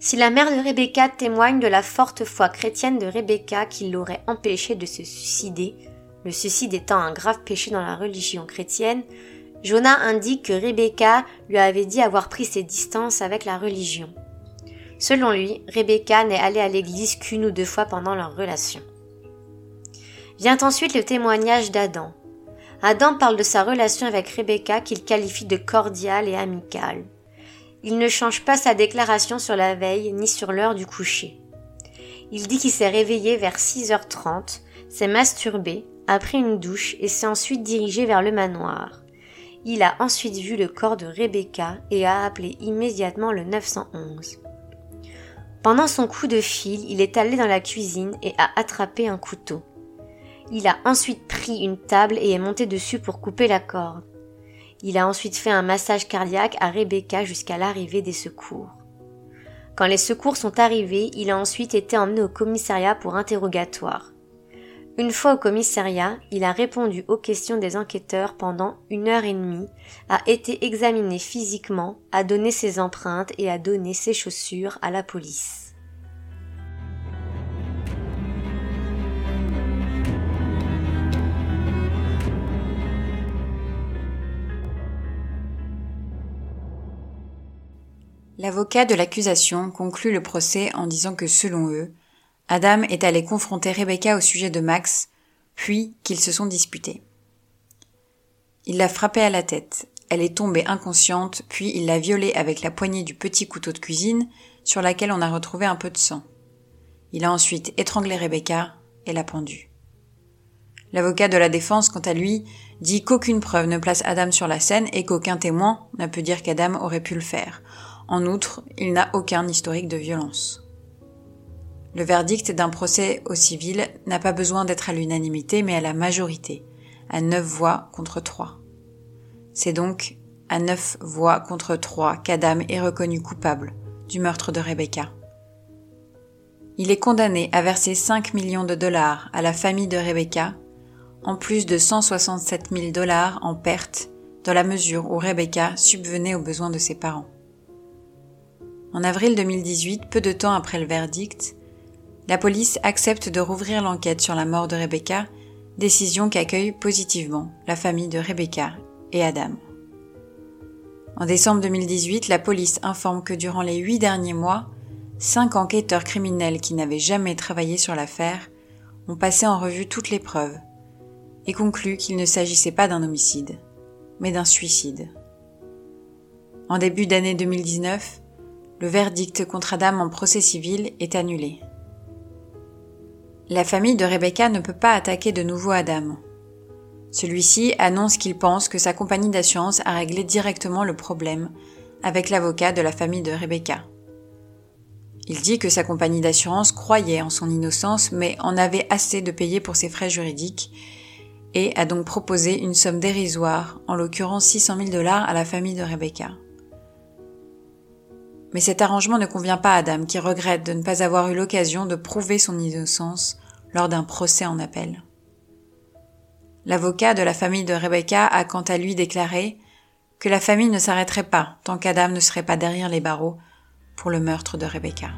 Si la mère de Rebecca témoigne de la forte foi chrétienne de Rebecca qui l'aurait empêchée de se suicider, le suicide étant un grave péché dans la religion chrétienne, Jonah indique que Rebecca lui avait dit avoir pris ses distances avec la religion. Selon lui, Rebecca n'est allée à l'église qu'une ou deux fois pendant leur relation. Vient ensuite le témoignage d'Adam. Adam parle de sa relation avec Rebecca qu'il qualifie de cordiale et amicale. Il ne change pas sa déclaration sur la veille ni sur l'heure du coucher. Il dit qu'il s'est réveillé vers 6h30, s'est masturbé, a pris une douche et s'est ensuite dirigé vers le manoir. Il a ensuite vu le corps de Rebecca et a appelé immédiatement le 911. Pendant son coup de fil, il est allé dans la cuisine et a attrapé un couteau. Il a ensuite pris une table et est monté dessus pour couper la corde. Il a ensuite fait un massage cardiaque à Rebecca jusqu'à l'arrivée des secours. Quand les secours sont arrivés, il a ensuite été emmené au commissariat pour interrogatoire. Une fois au commissariat, il a répondu aux questions des enquêteurs pendant une heure et demie, a été examiné physiquement, a donné ses empreintes et a donné ses chaussures à la police. L'avocat de l'accusation conclut le procès en disant que selon eux, Adam est allé confronter Rebecca au sujet de Max, puis qu'ils se sont disputés. Il l'a frappée à la tête, elle est tombée inconsciente, puis il l'a violée avec la poignée du petit couteau de cuisine sur laquelle on a retrouvé un peu de sang. Il a ensuite étranglé Rebecca et l'a pendue. L'avocat de la défense, quant à lui, dit qu'aucune preuve ne place Adam sur la scène et qu'aucun témoin n'a pu dire qu'Adam aurait pu le faire. En outre, il n'a aucun historique de violence. Le verdict d'un procès au civil n'a pas besoin d'être à l'unanimité mais à la majorité, à neuf voix contre trois. C'est donc à neuf voix contre trois qu'Adam est reconnu coupable du meurtre de Rebecca. Il est condamné à verser 5 millions de dollars à la famille de Rebecca en plus de 167 000 dollars en pertes dans la mesure où Rebecca subvenait aux besoins de ses parents. En avril 2018, peu de temps après le verdict, la police accepte de rouvrir l'enquête sur la mort de Rebecca, décision qu'accueille positivement la famille de Rebecca et Adam. En décembre 2018, la police informe que durant les huit derniers mois, cinq enquêteurs criminels qui n'avaient jamais travaillé sur l'affaire ont passé en revue toutes les preuves et conclut qu'il ne s'agissait pas d'un homicide, mais d'un suicide. En début d'année 2019, le verdict contre Adam en procès civil est annulé. La famille de Rebecca ne peut pas attaquer de nouveau Adam. Celui-ci annonce qu'il pense que sa compagnie d'assurance a réglé directement le problème avec l'avocat de la famille de Rebecca. Il dit que sa compagnie d'assurance croyait en son innocence mais en avait assez de payer pour ses frais juridiques et a donc proposé une somme dérisoire, en l'occurrence 600 000 dollars à la famille de Rebecca. Mais cet arrangement ne convient pas à Adam qui regrette de ne pas avoir eu l'occasion de prouver son innocence lors d'un procès en appel. L'avocat de la famille de Rebecca a quant à lui déclaré que la famille ne s'arrêterait pas tant qu'Adam ne serait pas derrière les barreaux pour le meurtre de Rebecca.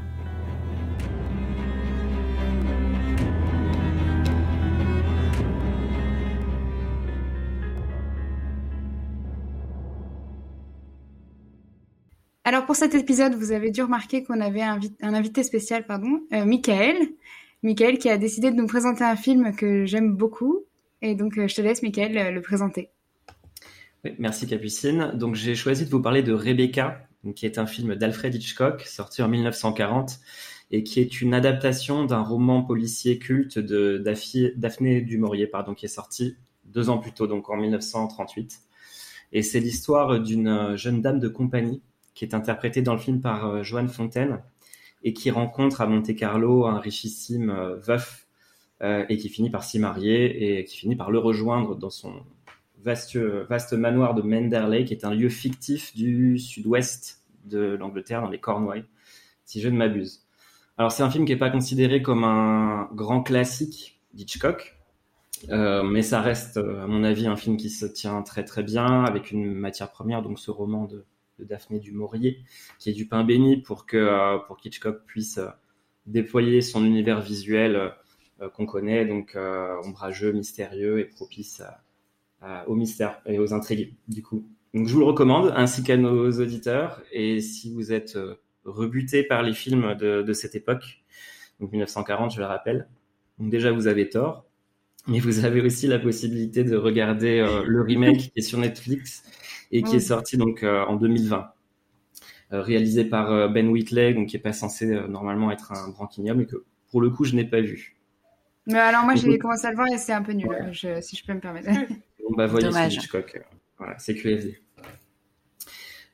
Alors pour cet épisode, vous avez dû remarquer qu'on avait un, invité spécial, pardon, euh, Michael. Qui a décidé de nous présenter un film que j'aime beaucoup. Et donc euh, je te laisse, Michael, euh, le présenter. merci Capucine. Donc j'ai choisi de vous parler de Rebecca, qui est un film d'Alfred Hitchcock, sorti en 1940, et qui est une adaptation d'un roman policier culte de Daphné du pardon, qui est sorti deux ans plus tôt, donc en 1938. Et c'est l'histoire d'une jeune dame de compagnie qui est interprété dans le film par euh, Joanne Fontaine et qui rencontre à Monte Carlo un richissime euh, veuf euh, et qui finit par s'y marier et qui finit par le rejoindre dans son vaste, vaste manoir de Menderley, qui est un lieu fictif du sud-ouest de l'Angleterre, dans les Cornouailles, si je ne m'abuse. Alors c'est un film qui n'est pas considéré comme un grand classique d'Hitchcock, mais ça reste, à mon avis, un film qui se tient très très bien, avec une matière première, donc ce roman de, de Daphné du Maurier, qui est du pain béni pour que euh, pour Hitchcock puisse euh, déployer son univers visuel euh, qu'on connaît, donc ombrageux, mystérieux et propice au mystère et aux intrigues, du coup. Donc je vous le recommande, ainsi qu'à nos auditeurs. Et si vous êtes rebuté par les films de, cette époque, donc 1940, je le rappelle, donc déjà vous avez tort, mais vous avez aussi la possibilité de regarder le remake qui est sur Netflix et qui est sorti donc euh, en 2020. Euh, réalisé par euh, Ben Whitley, donc qui est pas censé normalement être un branquignol, mais que pour le coup je n'ai pas vu. Mais alors moi j'ai commencé à le voir et c'est un peu nul, si je peux me permettre. Bon bah voyez Dommage. Hitchcock, voilà, c'est QFD.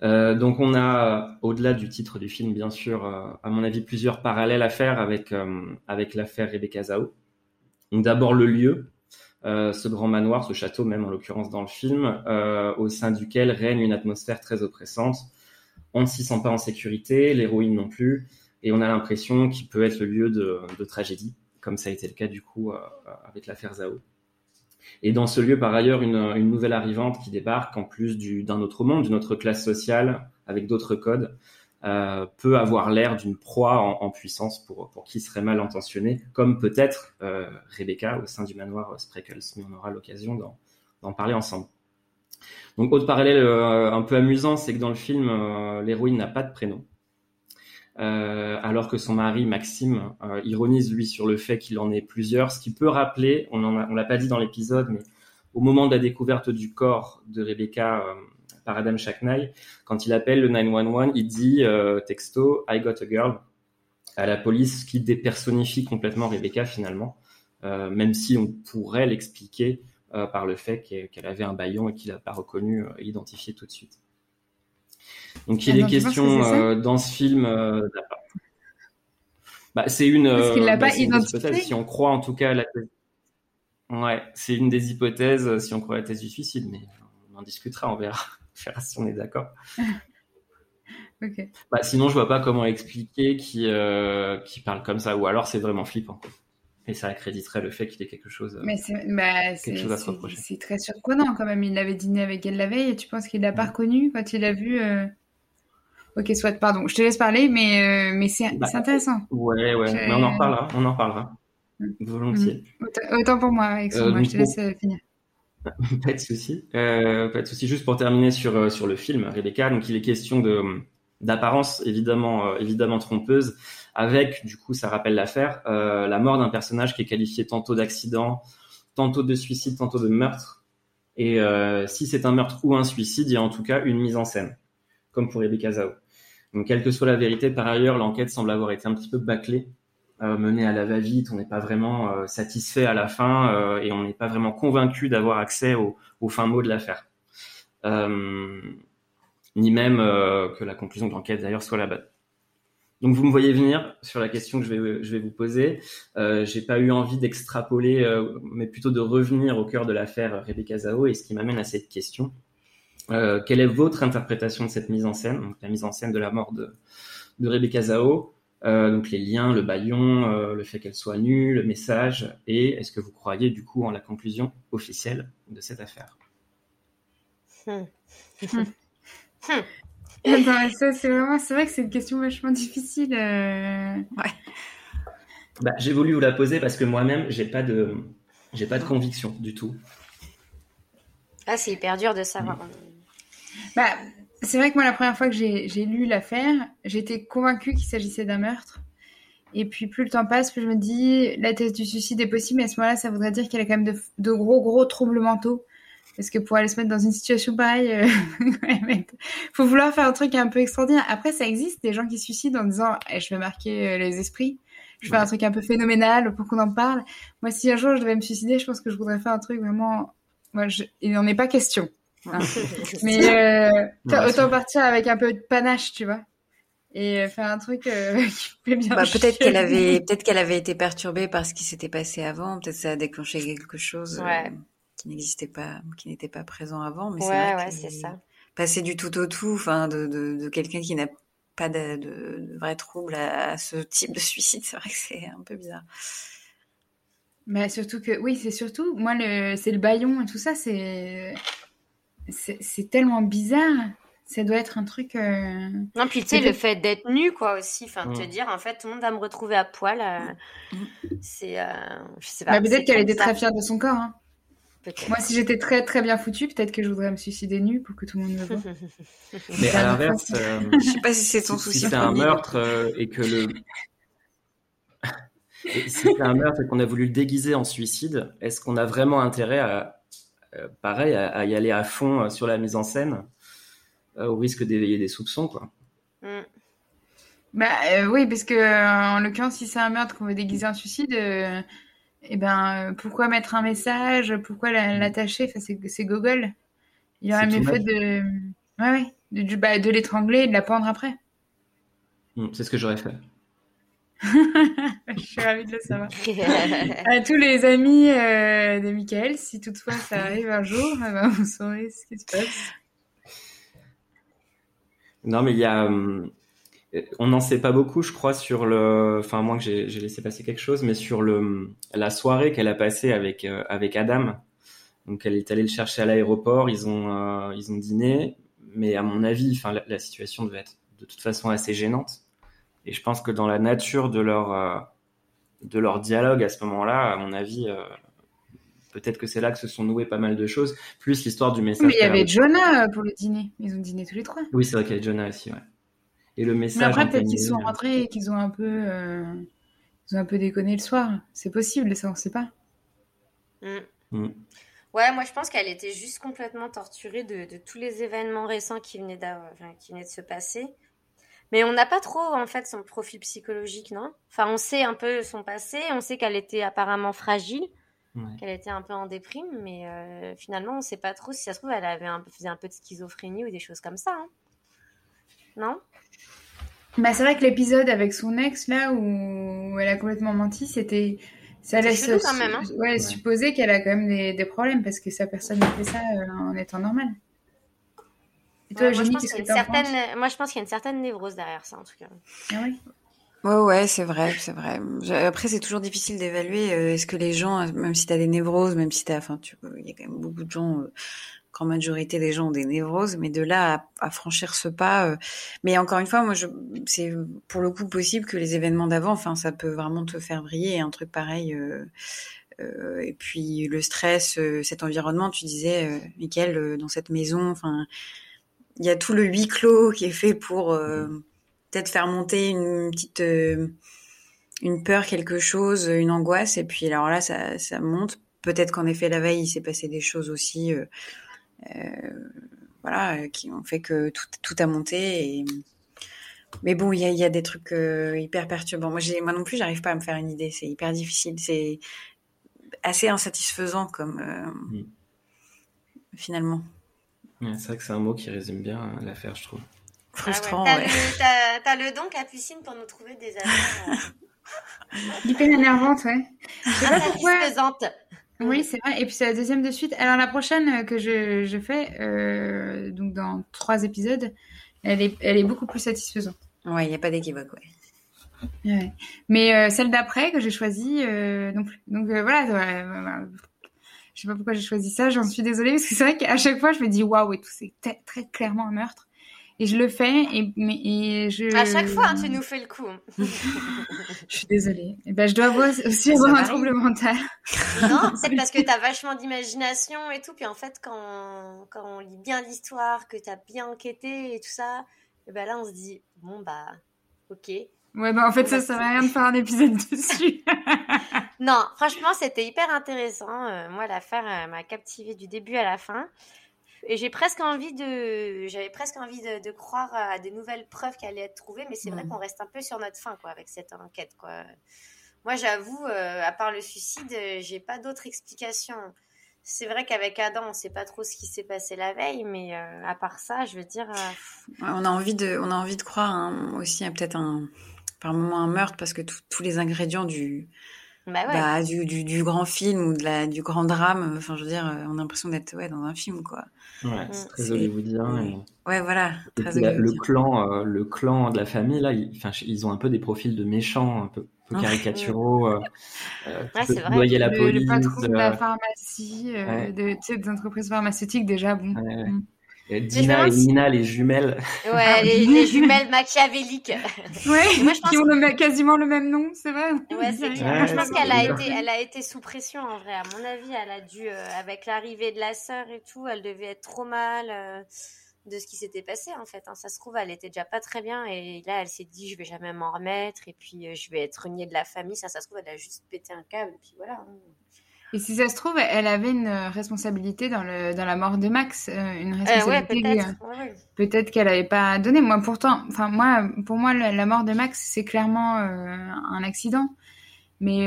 donc on a, au-delà du titre du film, bien sûr, à mon avis, plusieurs parallèles à faire avec avec l'affaire Rebecca Zao. Donc d'abord le lieu, euh, ce grand manoir, ce château même en l'occurrence dans le film, euh, au sein duquel règne une atmosphère très oppressante. On ne s'y sent pas en sécurité, l'héroïne non plus, et on a l'impression qu'il peut être le lieu de, tragédie, comme ça a été le cas du coup euh, avec l'affaire Zao. Et dans ce lieu, par ailleurs, une, nouvelle arrivante qui débarque, en plus d'un autre monde, d'une autre classe sociale, avec d'autres codes, euh, peut avoir l'air d'une proie en, puissance pour, qui serait mal intentionné, comme peut-être euh, Rebecca au sein du manoir Spreckles, mais on aura l'occasion d'en parler ensemble. Donc autre parallèle euh, un peu amusant, c'est que dans le film, l'héroïne n'a pas de prénom. alors que son mari Maxime ironise lui sur le fait qu'il en ait plusieurs, ce qui peut rappeler, on ne l'a pas dit dans l'épisode, mais au moment de la découverte du corps de Rebecca par Adam Shackney, quand il appelle le 911, il dit texto I got a girl. À la police, ce qui dépersonnifie complètement Rebecca finalement, même si on pourrait l'expliquer euh, par le fait qu'elle avait un baillon et qu'il n'a pas reconnu et euh, identifié tout de suite. Donc il ah, est question euh, dans ce film bah, c'est une, l'a bah, pas identifié. si on croit en tout cas la thèse. Ouais, c'est une des hypothèses si on croit la thèse du suicide, mais on en discutera, on verra, verra si on est d'accord. bah, sinon, je vois pas comment expliquer qui qui parle comme ça, ou alors c'est vraiment flippant. Et ça accréditerait le fait qu'il ait quelque chose, Mais c'est, bah, C'est très surprenant quand même. Il avait dîné avec elle la veille et tu penses qu'il l'a pas reconnu quand il a vu. Euh, ok, soit, pardon, je te laisse parler, mais, euh, mais c'est, bah, intéressant. Ouais, ouais, mais on en reparlera, on en reparlera. Mm. Volontiers. Autant, pour moi, Alexandre, euh, je te laisse finir. pas de souci. pas de souci. Juste pour terminer sur, sur le film, Rebecca, donc il est question de, d'apparence évidemment, évidemment trompeuse avec, du coup, ça rappelle l'affaire, euh, la mort d'un personnage qui est qualifié tantôt d'accident, tantôt de suicide, tantôt de meurtre. Et euh, si c'est un meurtre ou un suicide, il y a en tout cas une mise en scène, comme pour Rebecca Zao. Donc, quelle que soit la vérité, par ailleurs, l'enquête semble avoir été un petit peu bâclée, euh, menée à la va-vite. On n'est pas vraiment satisfait à la fin et on n'est pas vraiment convaincu d'avoir accès au, au, fin mot de l'affaire. ni même que la conclusion de l'enquête, d'ailleurs, soit la bonne. Donc vous me voyez venir sur la question que je vais, vous poser. Euh, j'ai pas eu envie d'extrapoler, euh, mais plutôt de revenir au cœur de l'affaire Rebecca Zao et ce qui m'amène à cette question. Euh, quelle est votre interprétation de cette mise en scène, la mise en scène de la mort de, de Rebecca Zao, euh, donc les liens, le baillon, euh, le fait qu'elle soit nue, le message, et est-ce que vous croyez du coup en la conclusion officielle de cette affaire? Hmm. Hmm. Hmm c'est vraiment, c'est vrai que c'est une question vachement difficile. Euh. Ouais. Bah, j'ai voulu vous la poser parce que moi-même, j'ai pas de, j'ai pas de conviction du tout. Ah, c'est hyper dur de savoir. Bah, c'est vrai que moi, la première fois que j'ai, lu l'affaire, j'étais convaincue qu'il s'agissait d'un meurtre. Et puis, plus le temps passe, plus je me dis, la thèse du suicide est possible, mais à ce moment-là, ça voudrait dire qu'il y a quand même de, de gros, gros troubles mentaux parce que pour aller se mettre dans une situation pareille, il euh, faut vouloir faire un truc un peu extraordinaire. Après, ça existe des gens qui se suicident en disant eh, je vais marquer euh, les esprits, je vais faire un truc un peu phénoménal pour qu'on en parle. Moi, si un jour je devais me suicider, je pense que je voudrais faire un truc vraiment. Moi, je... il n'en est pas question. Hein. Mais euh, autant partir avec un peu de panache, tu vois et faire un truc qui fait bien. Bah, peut-être qu'elle avait, peut-être qu'elle avait été perturbée par ce qui s'était passé avant. Peut-être ça a déclenché quelque chose. Ouais qui n'existait pas, qui n'était pas présent avant. Mais ouais, ouais, c'est ça. Passer du tout au tout, enfin, de, de, de quelqu'un qui n'a pas de, de, de vrais troubles à, ce type de suicide, c'est vrai que c'est un peu bizarre. Mais surtout que, oui, c'est surtout, moi, le, c'est le baillon et tout ça, c'est, c'est, tellement bizarre. Ça doit être un truc. Euh... Non, puis tu sais, le fait d'être nu, quoi, aussi. Enfin, de te dire, en fait, tout le monde va me retrouver à poil. Euh, c'est. Euh, je sais pas. Bah, peut-être qu'elle était très fière de son corps. Hein. Moi, si j'étais très très bien foutue, peut-être que je voudrais me suicider nue pour que tout le monde me voit. Mais à l'inverse, euh, je sais pas si c'est ton souci. Si c'est un meurtre euh, et que le si c'est un meurtre et qu'on a voulu le déguiser en suicide, est-ce qu'on a vraiment intérêt à, pareil, à, y aller à fond sur la mise en scène, au risque d'éveiller des soupçons, quoi mm. Bah oui, parce que en l'occurrence, si c'est un meurtre qu'on veut déguiser en suicide eh ben, pourquoi mettre un message Pourquoi mm. l'attacher? Enfin, C'est Google. Il y aurait mieux fait de, ouais, ouais, de, bah, de l'étrangler et de la pendre après. Mm, c'est ce que j'aurais fait. Je suis ravie de le savoir. à tous les amis euh, de Michael, si toutefois ça arrive un jour, eh ben, vous saurez ce qui se passe. Non, mais il y a, hum, on n'en sait pas beaucoup, je crois, sur le, enfin moi que j'ai laissé passer quelque chose, mais sur le la soirée qu'elle a passée avec euh, avec Adam. Donc elle est allée le chercher à l'aéroport, ils ont euh, ils ont dîné, mais à mon avis, enfin la, situation devait être de toute façon assez gênante. Et je pense que dans la nature de leur euh, de leur dialogue à ce moment-là, à mon avis, peut-être que c'est là que se sont nouées pas mal de choses, plus l'histoire du message. Mais il y avait Jonah pour le dîner. Ils ont dîné tous les trois. Oui, c'est vrai qu'il y avait Jonah aussi, ouais. et le message. Mais après, peut-être qu'ils sont rentrés et qu'ils ont un peu, ils ont un peu déconné le soir. C'est possible, ça, on sait pas. Mm. Mm. Ouais, moi je pense qu'elle était juste complètement torturée de, tous les événements récents qui venaient, qui venaient de se passer. Mais on n'a pas trop en fait son profil psychologique, non? Enfin, on sait un peu son passé, on sait qu'elle était apparemment fragile, qu'elle était un peu en déprime, mais euh, finalement on ne sait pas trop si ça se trouve elle avait un, faisait un peu de schizophrénie ou des choses comme ça, hein. non? Bah c'est vrai que l'épisode avec son ex là où elle a complètement menti, c'était ça laisse quand même, hein. ouais, supposer qu'elle a quand même des, des, problèmes parce que sa personne ne fait ça euh, en étant normale. Et toi, moi, je pense qu'il y a une certaine... moi, je pense qu'il y a une certaine névrose derrière ça, en tout cas. Ah oui Ouais, ouais, c'est vrai, c'est vrai. Après, c'est toujours difficile d'évaluer. Euh, est-ce que les gens, même si tu as des névroses, même si tu enfin, tu il y a quand même beaucoup de gens, euh, grande majorité des gens ont des névroses, mais de là à, franchir ce pas. Euh, mais encore une fois, moi, je, c'est pour le coup possible que les événements d'avant, enfin, ça peut vraiment te faire briller. Un truc pareil. Euh, euh, et puis le stress, cet environnement, tu disais, Michael, dans cette maison, enfin il y a tout le huis clos qui est fait pour euh, peut-être faire monter une petite euh, une peur, quelque chose, une angoisse. Et puis alors là, ça, ça monte. Peut-être qu'en effet, la veille, il s'est passé des choses aussi, euh, voilà, qui ont fait que tout, tout a monté. Et... Mais bon, il y a, y a, des trucs hyper perturbants. Moi, moi non plus, j'arrive pas à me faire une idée. C'est hyper difficile. C'est assez insatisfaisant comme mm. finalement c'est vrai que c'est un mot qui résume bien euh, l'affaire, je trouve. Frustrant, ah ouais. T'as le, don, Capucine, pour nous trouver des affaires. Euh... Hyper énervante, ouais. Insatisfaisante. Oui, c'est vrai. Et puis c'est la deuxième de suite. Alors la prochaine euh, que je, je fais, euh, donc dans trois épisodes, elle est, elle est beaucoup plus satisfaisante. Ouais, il n'y a pas d'équivoque, ouais. ouais. Mais euh, celle d'après que j'ai choisie, euh, non plus. Donc voilà, je sais pas pourquoi j'ai choisi ça, j'en suis désolée parce que c'est vrai qu'à chaque fois je me dis waouh et tout, c'est très clairement un meurtre. Et je le fais et, mais, et je. À chaque fois, hein, tu nous fais le coup. je suis désolée. Et ben, je dois aussi avoir un trouble mental. non, c'est parce que tu as vachement d'imagination et tout. Puis en fait, quand, quand on lit bien l'histoire, que tu as bien enquêté et tout ça, et ben là, on se dit, bon, bah, ok. Ouais, bah en fait, ça sert à rien de faire un épisode dessus. non, franchement, c'était hyper intéressant. Euh, moi, l'affaire m'a captivé du début à la fin. Et j'ai presque envie de, j'avais presque envie de, croire à des nouvelles preuves qui allaient être trouvées, mais c'est vrai qu'on reste un peu sur notre fin, quoi, avec cette enquête, quoi. Moi, j'avoue, euh, à part le suicide, euh, j'ai pas d'autre explication. C'est vrai qu'avec Adam, on sait pas trop ce qui s'est passé la veille, mais à part ça, je veux dire. on a envie de, on a envie de croire hein, aussi à peut-être un, par moment un meurtre parce que tous les ingrédients du, bah bah, du, du, du, grand film ou de la, du grand drame, enfin je veux dire, on a l'impression d'être ouais, dans un film quoi. Ouais, c'est très hollywoodien. Et... Ouais, voilà. Très le clan, euh, le clan de la famille là, ils, ils ont un peu des profils de méchants, un peu, peu caricaturaux. euh, euh, ouais, c'est vrai. La le, police, le patron de la pharmacie, euh, de, des entreprises pharmaceutiques déjà, bon. Dina et Nina, les jumelles. Ouais, ah les, jumelles machiavéliques. Ouais, Moi, je pense qui ont quasiment le même nom, c'est vrai. Ouais, c'est clair. je pense qu'elle a été, elle a été sous pression en vrai. À mon avis, elle a dû, euh, avec l'arrivée de la sœur et tout, elle devait être trop mal euh, de ce qui s'était passé en fait. Hein. Ça se trouve, elle était déjà pas très bien et là, elle s'est dit, je vais jamais m'en remettre et puis euh, je vais être reniée de la famille. Ça, ça se trouve, elle a juste pété un câble et puis voilà. Hein. Et si ça se trouve, elle avait une responsabilité dans, le, dans la mort de Max, euh, une euh, responsabilité peut-être qu'elle n'avait pas donné. Moi, pourtant, enfin moi, pour moi, la, mort de Max, c'est clairement euh, un accident. Mais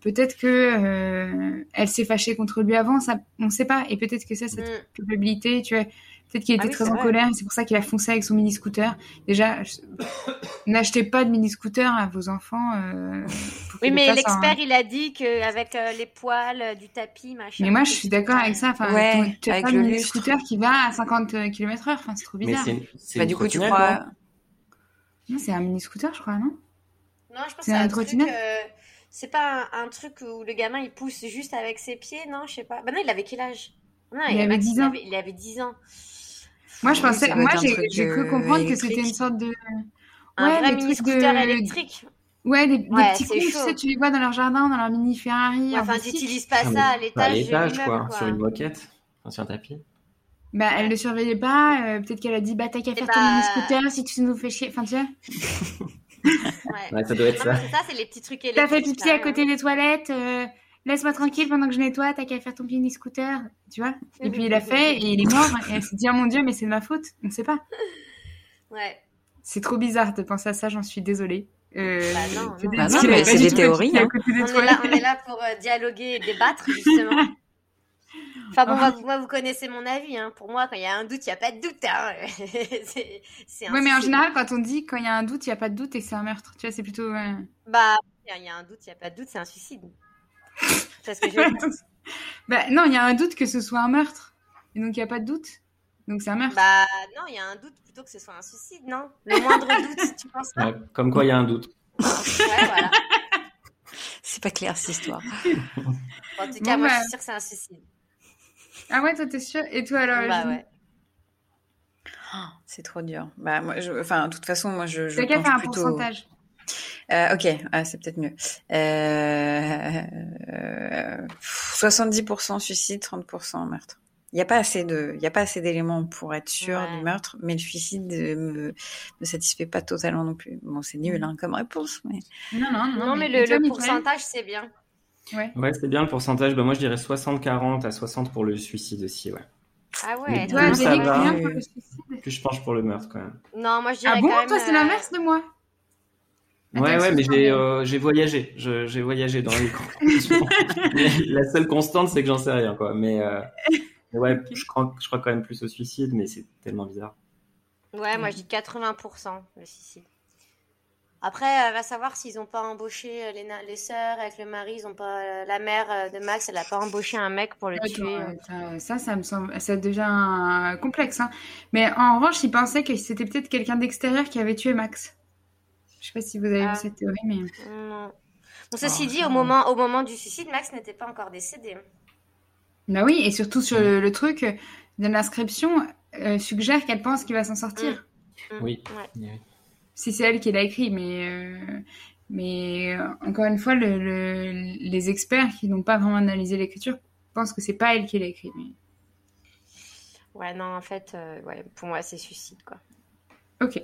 peut-être que elle s'est fâchée contre lui avant, ça, on ne sait pas. Et peut-être que ça, cette mm. culpabilité, tu vois, Peut-être qu'il était ah très en colère, c'est pour ça qu'il a foncé avec son mini scooter. Déjà, n'achetez pas de mini scooter à vos enfants. Euh, oui, mais l'expert, il a dit qu'avec euh, les poils euh, du tapis, machin. Mais moi, je suis d'accord avec ça. Enfin, ouais, tu as pas le mini scooter qui va à 50 km/h. Enfin, c'est trop bizarre. Mais bah, du coup, tu crois. Non, c'est un mini scooter, je crois, non? Non, je pense que c'est un trottinette? C'est pas un, truc où le gamin il pousse juste avec ses pieds, non? Je sais pas. Bah non, il avait quel âge? Non, il, avait 10 ans. il avait 10 ans. Moi, je pensais, moi, j'ai cru comprendre que c'était une sorte de. Un ouais, vrai mini scooter électrique. Ouais, des, petits coups, tu sais, tu les vois dans leur jardin, dans leur mini Ferrari. enfin, tu n'utilises pas ça à l'étage. À l'étage, quoi, sur une moquette, sur un tapis. Bah, elle le surveillait pas. euh, Peut-être qu'elle a dit, bah, t'as qu'à faire bah- ton mini-scooter si tu nous fais chier. Enfin, tu vois, Ouais. Ouais, ça doit être ça. c'est ça, c'est les petits trucs t'as électriques. fait pipi à côté des toilettes. euh, Laisse-moi tranquille pendant que je nettoie. T'as qu'à faire ton mini-scooter. Tu vois Et puis il a fait et il est mort. Et elle s'est dit, oh mon dieu, mais c'est de ma faute. On sait pas. Ouais. C'est trop bizarre de penser à ça. J'en suis désolée. Euh, Bah non, peut-être non. Bah non, mais c'est des théories, hein. côté des On est, là, toilettes. on est là pour euh, dialoguer et débattre, justement. Enfin bon, moi, moi, vous connaissez mon avis. Hein. Pour moi, quand il y a un doute, il n'y a pas de doute. Hein. c'est c'est un Oui, mais en général, quand on dit quand il y a un doute, il n'y a pas de doute et que c'est un meurtre. Tu vois, c'est plutôt. euh, Bah, il y a un doute, il n'y a pas de doute, c'est un suicide. C'est ce que je bah, non, il y a un doute que ce soit un meurtre. Et donc, il n'y a pas de doute. Donc, c'est un meurtre. Bah non, il y a un doute plutôt que ce soit un suicide, non? Le moindre doute, tu penses pas? Ouais, comme quoi il y a un doute. Ouais, voilà. C'est pas clair cette histoire. En tout cas, Bon, moi, bah. je suis sûre que c'est un suicide. Ah ouais, toi, t'es sûr Et toi, alors bah ouais. Oh, c'est trop dur. Bah, moi, je... Enfin, de toute façon, moi, je, je T'as qu'à faire un plutôt... pourcentage. Euh, ok, ah, c'est peut-être mieux. Euh, euh, 70% suicide, 30% meurtre. Il n'y a pas assez de, il y a pas assez d'éléments pour être sûr Ouais. du meurtre, mais le suicide euh, me, me satisfait pas totalement non plus. Bon, c'est nul hein, comme réponse, mais Non, non, non. Non, mais le, pourcentage, c'est bien. Ouais. Ouais, c'est bien le pourcentage. Bah, moi, je dirais 60-40 à 60 pour le suicide aussi, ouais. Ah ouais. Toi, Plus non, ça va. suicide? Plus je penche pour le meurtre quand même. Non, moi, je dirais Ah bon? quand même... Toi, c'est euh, l'inverse de moi. Ouais, Attends, ouais, mais j'ai euh, j'ai voyagé. Je- J'ai voyagé dans les. La seule constante, c'est que j'en sais rien, quoi. Mais, euh, mais ouais, je crois, je crois quand même plus au suicide, mais c'est tellement bizarre. Ouais, moi, je dis 80% le suicide. Après, euh, va savoir s'ils n'ont pas embauché euh, les, na- les sœurs avec le mari, ils ont pas euh, la mère euh, de Max, elle a pas embauché un mec pour le tuer. euh, ça, ça, ça me semble, ça devient complexe. Hein. Mais en revanche, il pensait que c'était peut-être quelqu'un d'extérieur qui avait tué Max. Je sais pas si vous avez Ah. vu cette théorie, mais Non. Bon, ceci Oh, dit, au moment, au moment du suicide, Max n'était pas encore décédé. bah oui, et surtout sur le, le truc de l'inscription euh, suggère qu'elle pense qu'il va s'en sortir. Mm. Oui. Ouais. Si c'est elle qui l'a écrit, mais euh, mais euh, encore une fois, le, le- les experts qui n'ont pas vraiment analysé l'écriture pensent que c'est pas elle qui l'a écrit. Mais... Ouais, non, en fait, euh, ouais, pour moi, c'est suicide, quoi. Ok.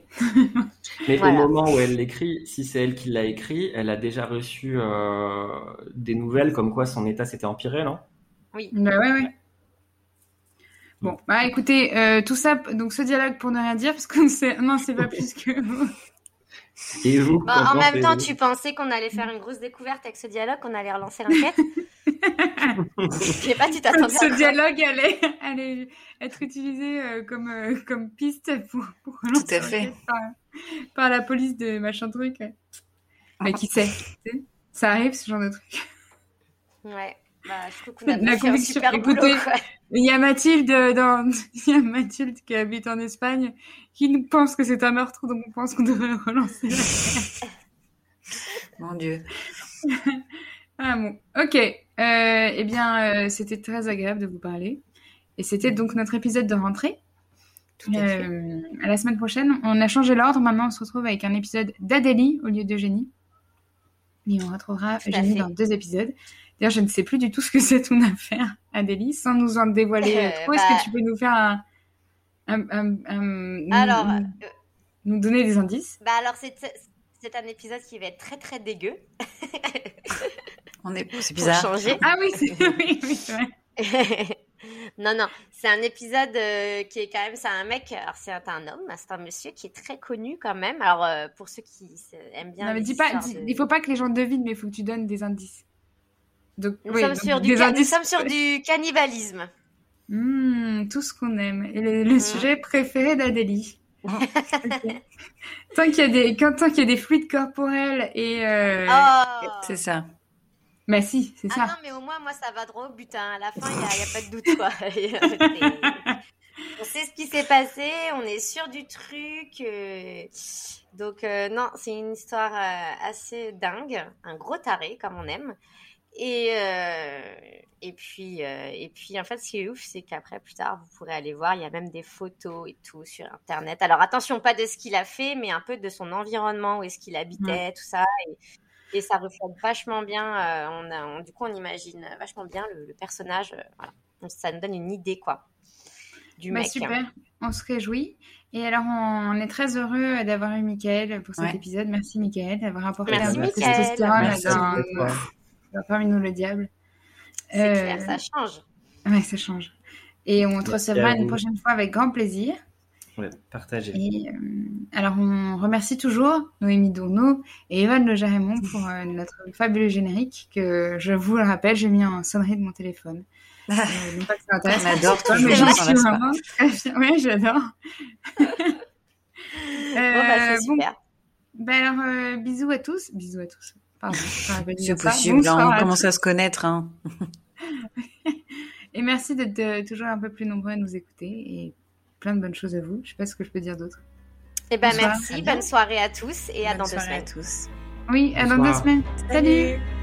Mais Voilà. au moment où elle l'écrit, si c'est elle qui l'a écrit, elle a déjà reçu euh, des nouvelles comme quoi son état s'était empiré, non? Bah ouais, ouais. Bon, bah écoutez, euh, tout ça, donc ce dialogue pour ne rien dire, parce qu'on sait, non, c'est pas plus que. Et vous Bah, en même temps, tu pensais qu'on allait faire une grosse découverte avec ce dialogue, qu'on allait relancer l'enquête Je sais pas, tu t'attendais à ce dialogue allait, allait être utilisé euh, comme, euh, comme piste pour, pour relancer Tout à fait. l'enquête Par, par la police de machin truc. ouais. Mais qui sait, Ça arrive, ce genre de truc. Ouais, bah, je trouve qu'on a La conviction. super Écoutez, boulot, quoi. Il y a Mathilde dans, il y a Mathilde qui habite en Espagne, qui nous pense que c'est un meurtre, donc on pense qu'on devrait relancer mon Dieu. Ah bon, ok. Euh, eh bien, euh, c'était très agréable de vous parler. Et c'était donc notre épisode de rentrée. Tout à fait. Euh, à la semaine prochaine. On a changé l'ordre. Maintenant, on se retrouve avec un épisode d'Adélie au lieu d'Eugénie. Et on retrouvera Eugénie dans deux épisodes. D'ailleurs, je ne sais plus du tout ce que c'est ton affaire, Adélie, sans nous en dévoiler Euh, trop. Est-ce bah- que tu peux nous faire un. un- un- Alors, nous, euh, nous donner des indices? bah alors c'est c'est un épisode qui va être très très dégueu On est, c'est pour bizarre. changer. Ah oui, c'est oui, oui, non, non, c'est un épisode euh, qui est quand même, c'est un mec, alors c'est un, homme, c'est un monsieur qui est très connu quand même. Alors euh, pour ceux qui aiment bien. Non, mais dis pas, dis- de- il faut pas que les gens devinent, mais il faut que tu donnes des indices. Donc, Nous, oui, sommes donc sur du des ca- nous indices. sommes sur du cannibalisme. Hmm, tout ce qu'on aime. Et le, le Mm. sujet préféré d'Adélie. Tant qu'il y a des, quand, tant qu'il y a des fluides corporels et. Euh... Oh C'est ça. Bah si, c'est Ah ça. non, mais au moins, moi, ça va droit au but. hein. À la fin, il n'y a, pas de doute, quoi. C'est- on sait ce qui s'est passé, on est sûr du truc. euh, Donc, euh, non, c'est une histoire euh, assez dingue. Un gros taré, comme on aime. Et, euh, et, puis, euh, et puis, en fait, ce qui est ouf, c'est qu'après, plus tard, vous pourrez aller voir, il y a même des photos et tout sur Internet. Alors, attention, pas de ce qu'il a fait, mais un peu de son environnement, où est-ce qu'il habitait, tout ça. Et, et ça reflète vachement bien, euh, on a, on- du coup, on imagine vachement bien le, le personnage. euh, voilà. Donc, ça nous donne une idée, quoi. du bah, mec. Super, on se réjouit. Et alors, on est très heureux d'avoir eu Mickaël pour cet Ouais. épisode. Merci Mickaël d'avoir apporté Merci, un peu de Mickaël. testostérone dans Parmi nous le diable. C'est Euh, clair, ça change. Ouais, ça change. Et on te recevra une prochaine fois avec grand plaisir. Ouais, partagez. Et euh, alors, on remercie toujours Noémie Dourneau et Evan Le Jarémon pour euh, notre fabuleux générique que, je vous le rappelle, j'ai mis en sonnerie de mon téléphone. Euh, non pas que ça intéresse On adore toujours, mais suis vraiment. Oui, j'adore. bon, bah, c'est Euh, bon, super. ben alors, euh, bisous à tous. Bisous à tous. C'est ça. possible, là, Bonsoir on commence à se connaître. Hein. Et merci d'être euh, toujours un peu plus nombreux à nous écouter et plein de bonnes choses à vous. Je sais pas ce que je peux dire d'autre. Eh ben, bonsoir. merci, bonne soirée à tous et à Bonne dans deux semaines. à tous. Oui, à dans deux semaines. Salut. Salut.